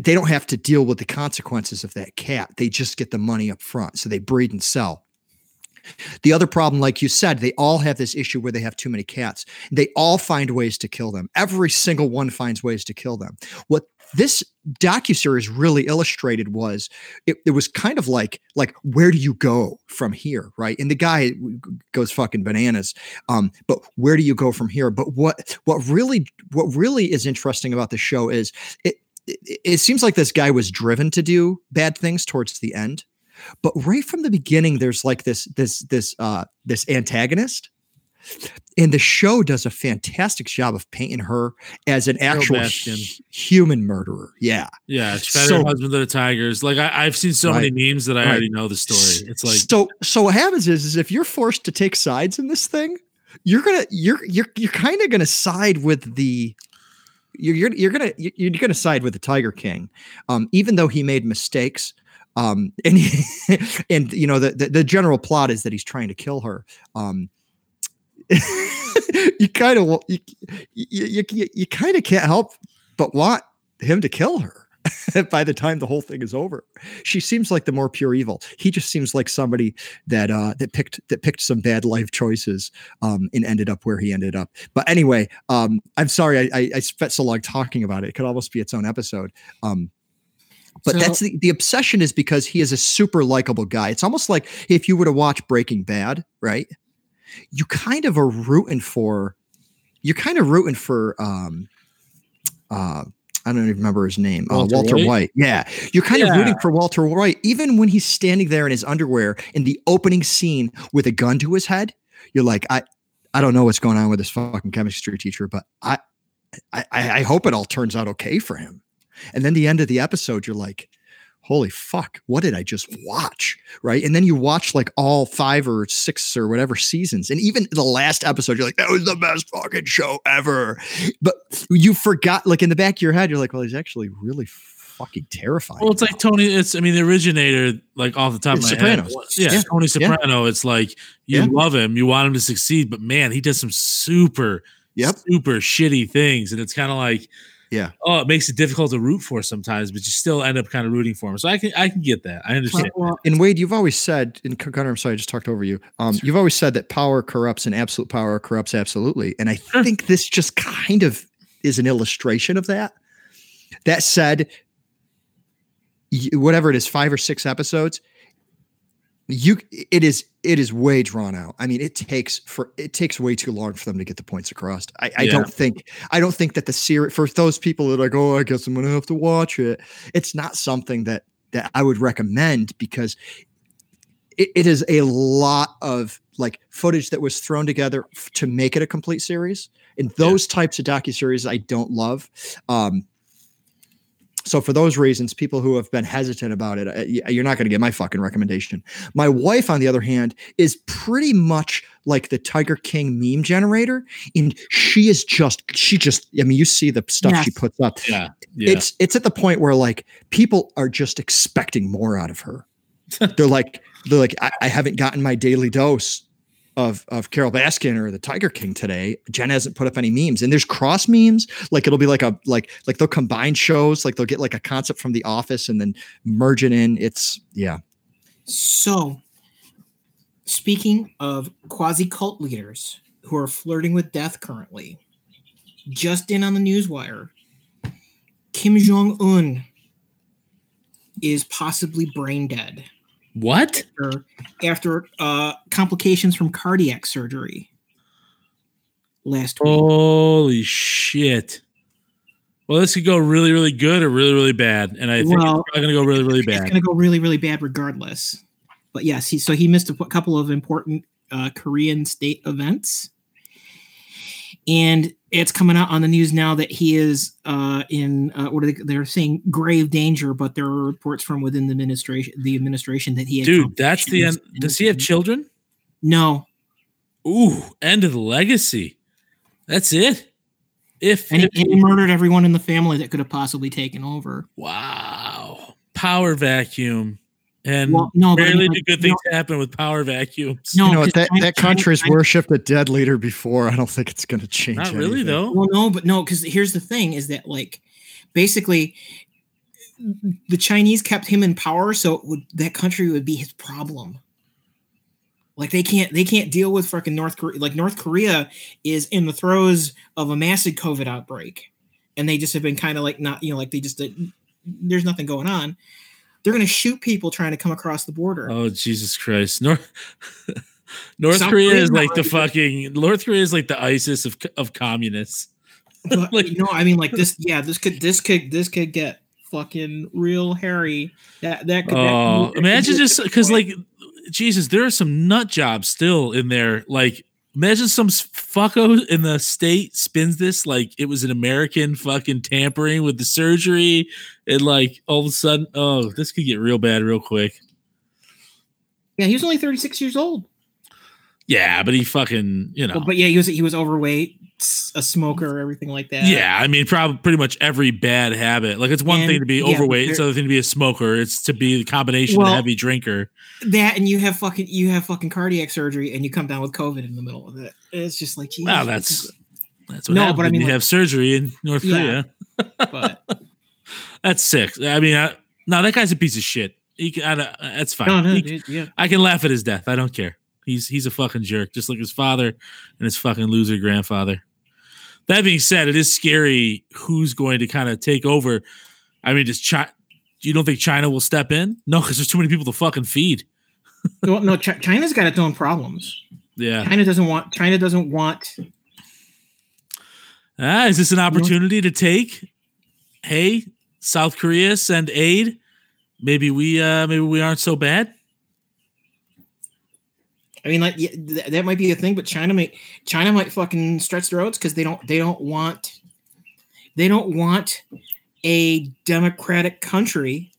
Speaker 2: they don't have to deal with the consequences of that cat. They just get the money up front. So they breed and sell. The other problem, like you said, they all have this issue where they have too many cats. They all find ways to kill them. Every single one finds ways to kill them. What this docuseries really illustrated was it, it was kind of like like where do you go from here right? And the guy goes fucking bananas um but where do you go from here? But what what really what really is interesting about the show is it it, it seems like this guy was driven to do bad things towards the end but right from the beginning there's like this this this uh this antagonist and the show does a fantastic job of painting her as an actual hu- human murderer yeah
Speaker 1: Yeah. Fed
Speaker 2: So-
Speaker 1: husband to the tigers. Like I, I've seen so many memes that I
Speaker 2: Right.
Speaker 1: already know the story. It's like
Speaker 2: so so what happens is is if you're forced to take sides in this thing you're gonna you're you're you're kind of gonna side with the you're you're, you're gonna you're, you're gonna side with the tiger king um even though he made mistakes um and he, *laughs* and you know the, the the general plot is that he's trying to kill her um *laughs* you kind of you you, you, you kind of can't help but want him to kill her *laughs* by the time the whole thing is over. She seems like the more pure evil. He just seems like somebody that uh that picked that picked some bad life choices um and ended up where he ended up. But anyway um i'm sorry i i, I spent so long talking about it. It could almost be its own episode. Um but
Speaker 3: So-
Speaker 2: that's the, the obsession is because he is a super likable guy. It's almost like if you were to watch breaking bad right you kind of are rooting for you're kind of rooting for um uh I don't even remember his name. Uh,
Speaker 1: Walter
Speaker 2: Walter
Speaker 1: White?
Speaker 2: White. Yeah. You're kind of rooting for Walter White, even when he's standing there in his underwear in the opening scene with a gun to his head. You're like, I, I don't know what's going on with this fucking chemistry teacher, but I, I, I hope it all turns out okay for him. And then the end of the episode, you're like, holy fuck, what did I just watch? Right. And then you watch like all five or six or whatever seasons. And even the last episode, you're like, that was the best fucking show ever. But you forgot, like in the back of your head, you're like, well, he's actually really fucking terrifying.
Speaker 1: Well, it's like Tony. It's I mean the originator, like off the top
Speaker 2: It's
Speaker 1: of my head.
Speaker 2: Sopranos.
Speaker 1: was- Yeah,
Speaker 2: Yeah.
Speaker 1: Tony Soprano. It's like you
Speaker 2: Yeah.
Speaker 1: love him, you want him to succeed, but man, he does some super,
Speaker 2: Yep.
Speaker 1: super shitty things, and it's kind of like
Speaker 2: Yeah.
Speaker 1: oh, it makes it difficult to root for sometimes, but you still end up kind of rooting for him. So I can I can get that. I understand.
Speaker 3: Well,
Speaker 2: And Wade, you've always said, and Gunner, I'm sorry, I just talked over you. Um, you've always said that power corrupts and absolute power corrupts absolutely. And I
Speaker 1: Sure.
Speaker 2: think this just kind of is an illustration of that. That said, y- whatever it is, five or six episodes, you it is it is way drawn out. I mean, it takes for it takes way too long for them to get the points across. I, I
Speaker 1: Yeah.
Speaker 2: don't think I don't think that the series for those people that are like, oh, I guess I'm gonna have to watch it. It's not something that that I would recommend because it, it is a lot of like footage that was thrown together f- to make it a complete series. And those types of docu series I don't love. Um, so for those reasons, people who have been hesitant about it, uh, you're not going to get my fucking recommendation. My wife, on the other hand, is pretty much like the Tiger King meme generator, and she is just she just. I mean, you see the stuff she puts up.
Speaker 1: Yeah. Yeah.
Speaker 2: It's it's at the point where like people are just expecting more out of her. they're like they're like I, I haven't gotten my daily dose of of Carole Baskin or the Tiger King today. Jen hasn't put up any memes, and there's cross memes. Like it'll be like a like like they'll combine shows. Like they'll get like a concept from The Office and then merge it in. It's yeah.
Speaker 3: So, speaking of quasi cult leaders who are flirting with death currently, just in on the newswire, Kim Jong Un is possibly brain dead
Speaker 1: what?
Speaker 3: after, after uh, complications from cardiac surgery last week.
Speaker 1: Holy shit. Well, this could go really, really good or really, really bad. And I think
Speaker 3: Well,
Speaker 1: it's probably going to go really, really bad.
Speaker 3: It's going to go really, really bad regardless. But yes, he so he missed a couple of important uh, Korean state events, and it's coming out on the news now that he is uh, in uh, what are they, they're saying grave danger, but there are reports from within the administration, the administration that he had
Speaker 1: Dude, that's the end. Does he have children?
Speaker 3: No,
Speaker 1: Ooh, end of the legacy. That's it. If,
Speaker 3: and he,
Speaker 1: if-
Speaker 3: and he murdered everyone in the family that could have possibly taken over.
Speaker 1: wow, power vacuum, and
Speaker 3: Well, no, but
Speaker 1: rarely
Speaker 3: like,
Speaker 1: do good
Speaker 3: you know-
Speaker 1: things happen with power vacuums.
Speaker 3: No,
Speaker 2: you know That
Speaker 3: China-
Speaker 2: that
Speaker 3: China-
Speaker 2: country's
Speaker 3: China-
Speaker 2: worshipped a dead leader before. I don't think it's going to change.
Speaker 1: not really
Speaker 2: anything.
Speaker 1: though.
Speaker 3: Well, no, but no, because here's the thing: is that like basically the Chinese kept him in power, so it would, that country would be his problem. Like they can't they can't deal with fucking North Korea. Like North Korea is in the throes of a massive COVID outbreak, and they just have been kind of like not you know like they just uh, there's nothing going on. They're gonna shoot people trying to come across the border.
Speaker 1: Oh Jesus Christ! North *laughs* North
Speaker 3: South
Speaker 1: Korea is like the fucking North Korea is like the ISIS of of communists. *laughs*
Speaker 3: but
Speaker 1: like-
Speaker 3: you know, I mean, like *laughs* this, yeah, this could, this could, this could get fucking real hairy. That that could. that
Speaker 1: Oh,
Speaker 3: that
Speaker 1: imagine
Speaker 3: could
Speaker 1: just because like Jesus, there are some nut jobs still in there. Like imagine some fucko in the state spins this like it was an American fucking tampering with the surgery, and like all of a sudden, oh, this could get real bad real quick.
Speaker 3: yeah, he was only thirty six years old.
Speaker 1: Yeah, but he fucking you know.
Speaker 3: But, but yeah, he was he was overweight, a smoker, or everything like that.
Speaker 1: Yeah, I mean, probably pretty much every bad habit. Like, it's one
Speaker 3: And,
Speaker 1: thing to be
Speaker 3: yeah,
Speaker 1: overweight; it's another thing to be a smoker. It's to be the combination of
Speaker 3: Well,
Speaker 1: a heavy drinker.
Speaker 3: that and you have fucking you have fucking cardiac surgery and you come down with COVID in the middle of it. It's just like, Jesus,
Speaker 1: Wow, that's that's what
Speaker 3: No, but I mean,
Speaker 1: you
Speaker 3: like-
Speaker 1: have surgery in North
Speaker 3: Yeah.
Speaker 1: Korea.
Speaker 3: but *laughs*
Speaker 1: That's sick. I mean, I, no, that guy's a piece of shit. He can, I, don't- that's fine.
Speaker 3: no, no,
Speaker 1: He-
Speaker 3: dude, yeah.
Speaker 1: I can laugh at his death. I don't care. He's he's a fucking jerk, just like his father and his fucking loser grandfather. That being said, it is scary who's going to kind of take over. I mean, does China? You don't think China will step in? No, because there's too many people to fucking feed. *laughs*
Speaker 3: No, no, Chi- China's got its own problems.
Speaker 1: Yeah.
Speaker 3: China doesn't want. China doesn't want.
Speaker 1: Ah, is this an opportunity to take? Hey, South Korea, send aid. Maybe we uh maybe we aren't so bad.
Speaker 3: I mean, like yeah, th- that might be a thing, but China might China might fucking stretch their oats because they don't they don't want they don't want a democratic country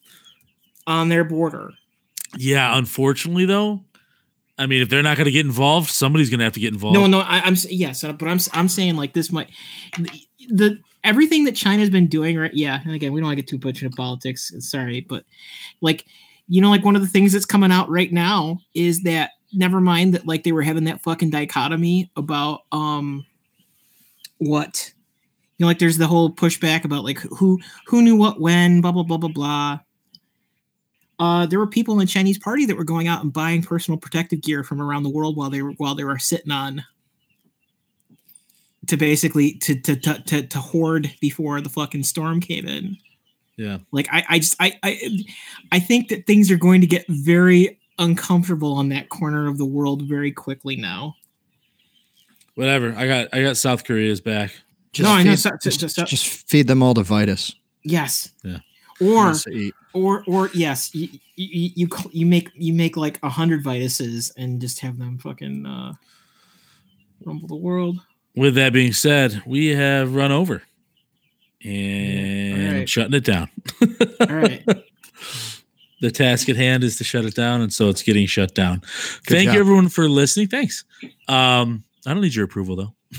Speaker 3: on their border.
Speaker 1: Yeah, unfortunately though, I mean if they're not going to get involved, somebody's going to have to get involved.
Speaker 3: No, no, I, I'm s- yes, uh, but I'm I'm saying like this might the, the everything that China's been doing right. Yeah, and again, we don't want to get too much into politics. Sorry, but like you know, like one of the things that's coming out right now is that never mind that like they were having that fucking dichotomy about um what You know, like there's the whole pushback about like who who knew what when, blah blah blah blah blah. Uh, there were people in the Chinese party that were going out and buying personal protective gear from around the world while they were while they were sitting on to basically to to to to, to hoard before the fucking storm came in.
Speaker 1: Yeah.
Speaker 3: Like I I just I I I think that things are going to get very uncomfortable on that corner of the world very quickly now.
Speaker 1: Whatever. I got I got South Korea's back.
Speaker 2: Just
Speaker 3: No, I know,
Speaker 2: feed-
Speaker 3: so- so-
Speaker 2: just,
Speaker 3: so-
Speaker 2: just feed them all the Vitus.
Speaker 3: Yes.
Speaker 1: Yeah.
Speaker 3: Or or or yes, you you you, you make you make like a hundred vituses and just have them fucking uh rumble the world.
Speaker 1: With that being said, we have run over. And I'm
Speaker 3: right.
Speaker 1: shutting it down. *laughs*
Speaker 3: All right.
Speaker 1: The task at hand is to shut it down, and so it's getting shut down.
Speaker 2: Good
Speaker 1: Thank
Speaker 2: job.
Speaker 1: you everyone for listening. Thanks. Um, I don't need your approval though. *laughs*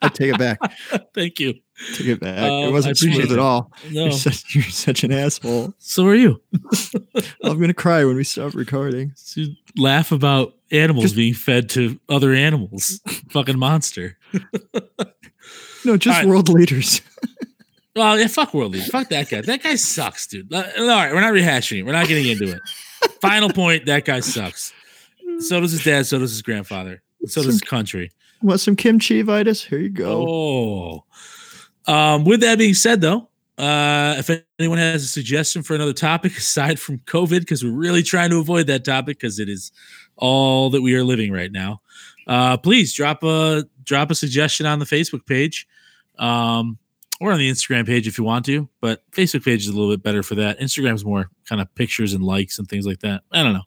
Speaker 2: I take it back. *laughs*
Speaker 1: Thank you.
Speaker 2: Take it back.
Speaker 1: Um,
Speaker 2: it
Speaker 1: I
Speaker 2: wasn't
Speaker 1: it.
Speaker 2: at all.
Speaker 1: No,
Speaker 2: You're, such, you're such an asshole.
Speaker 1: so are you. *laughs*
Speaker 2: I'm gonna cry when we stop recording.
Speaker 1: To laugh about animals
Speaker 2: Just-
Speaker 1: being fed to other animals. Fucking monster.
Speaker 2: No, just
Speaker 1: right.
Speaker 2: world leaders.
Speaker 1: Well, yeah, fuck World League. Fuck that guy. That guy sucks, dude. All right, we're not rehashing it. We're not getting into it. *laughs* Final point: that guy sucks. So does his dad. So does his grandfather. So does his country.
Speaker 2: Want some kimchi Vitus? Here you go.
Speaker 1: Oh. Um, with that being said, though, uh, if anyone has a suggestion for another topic *laughs* aside from COVID, because we're really trying to avoid that topic because it is all that we are living right now, uh, please drop a drop a suggestion on the Facebook page, um, or on the Instagram page if you want to. But Facebook page is a little bit better for that. Instagram's more kind of pictures and likes and things like that. I don't know.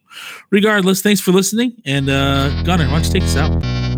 Speaker 1: Regardless, thanks for listening, and uh, Gunner, why don't you take us out?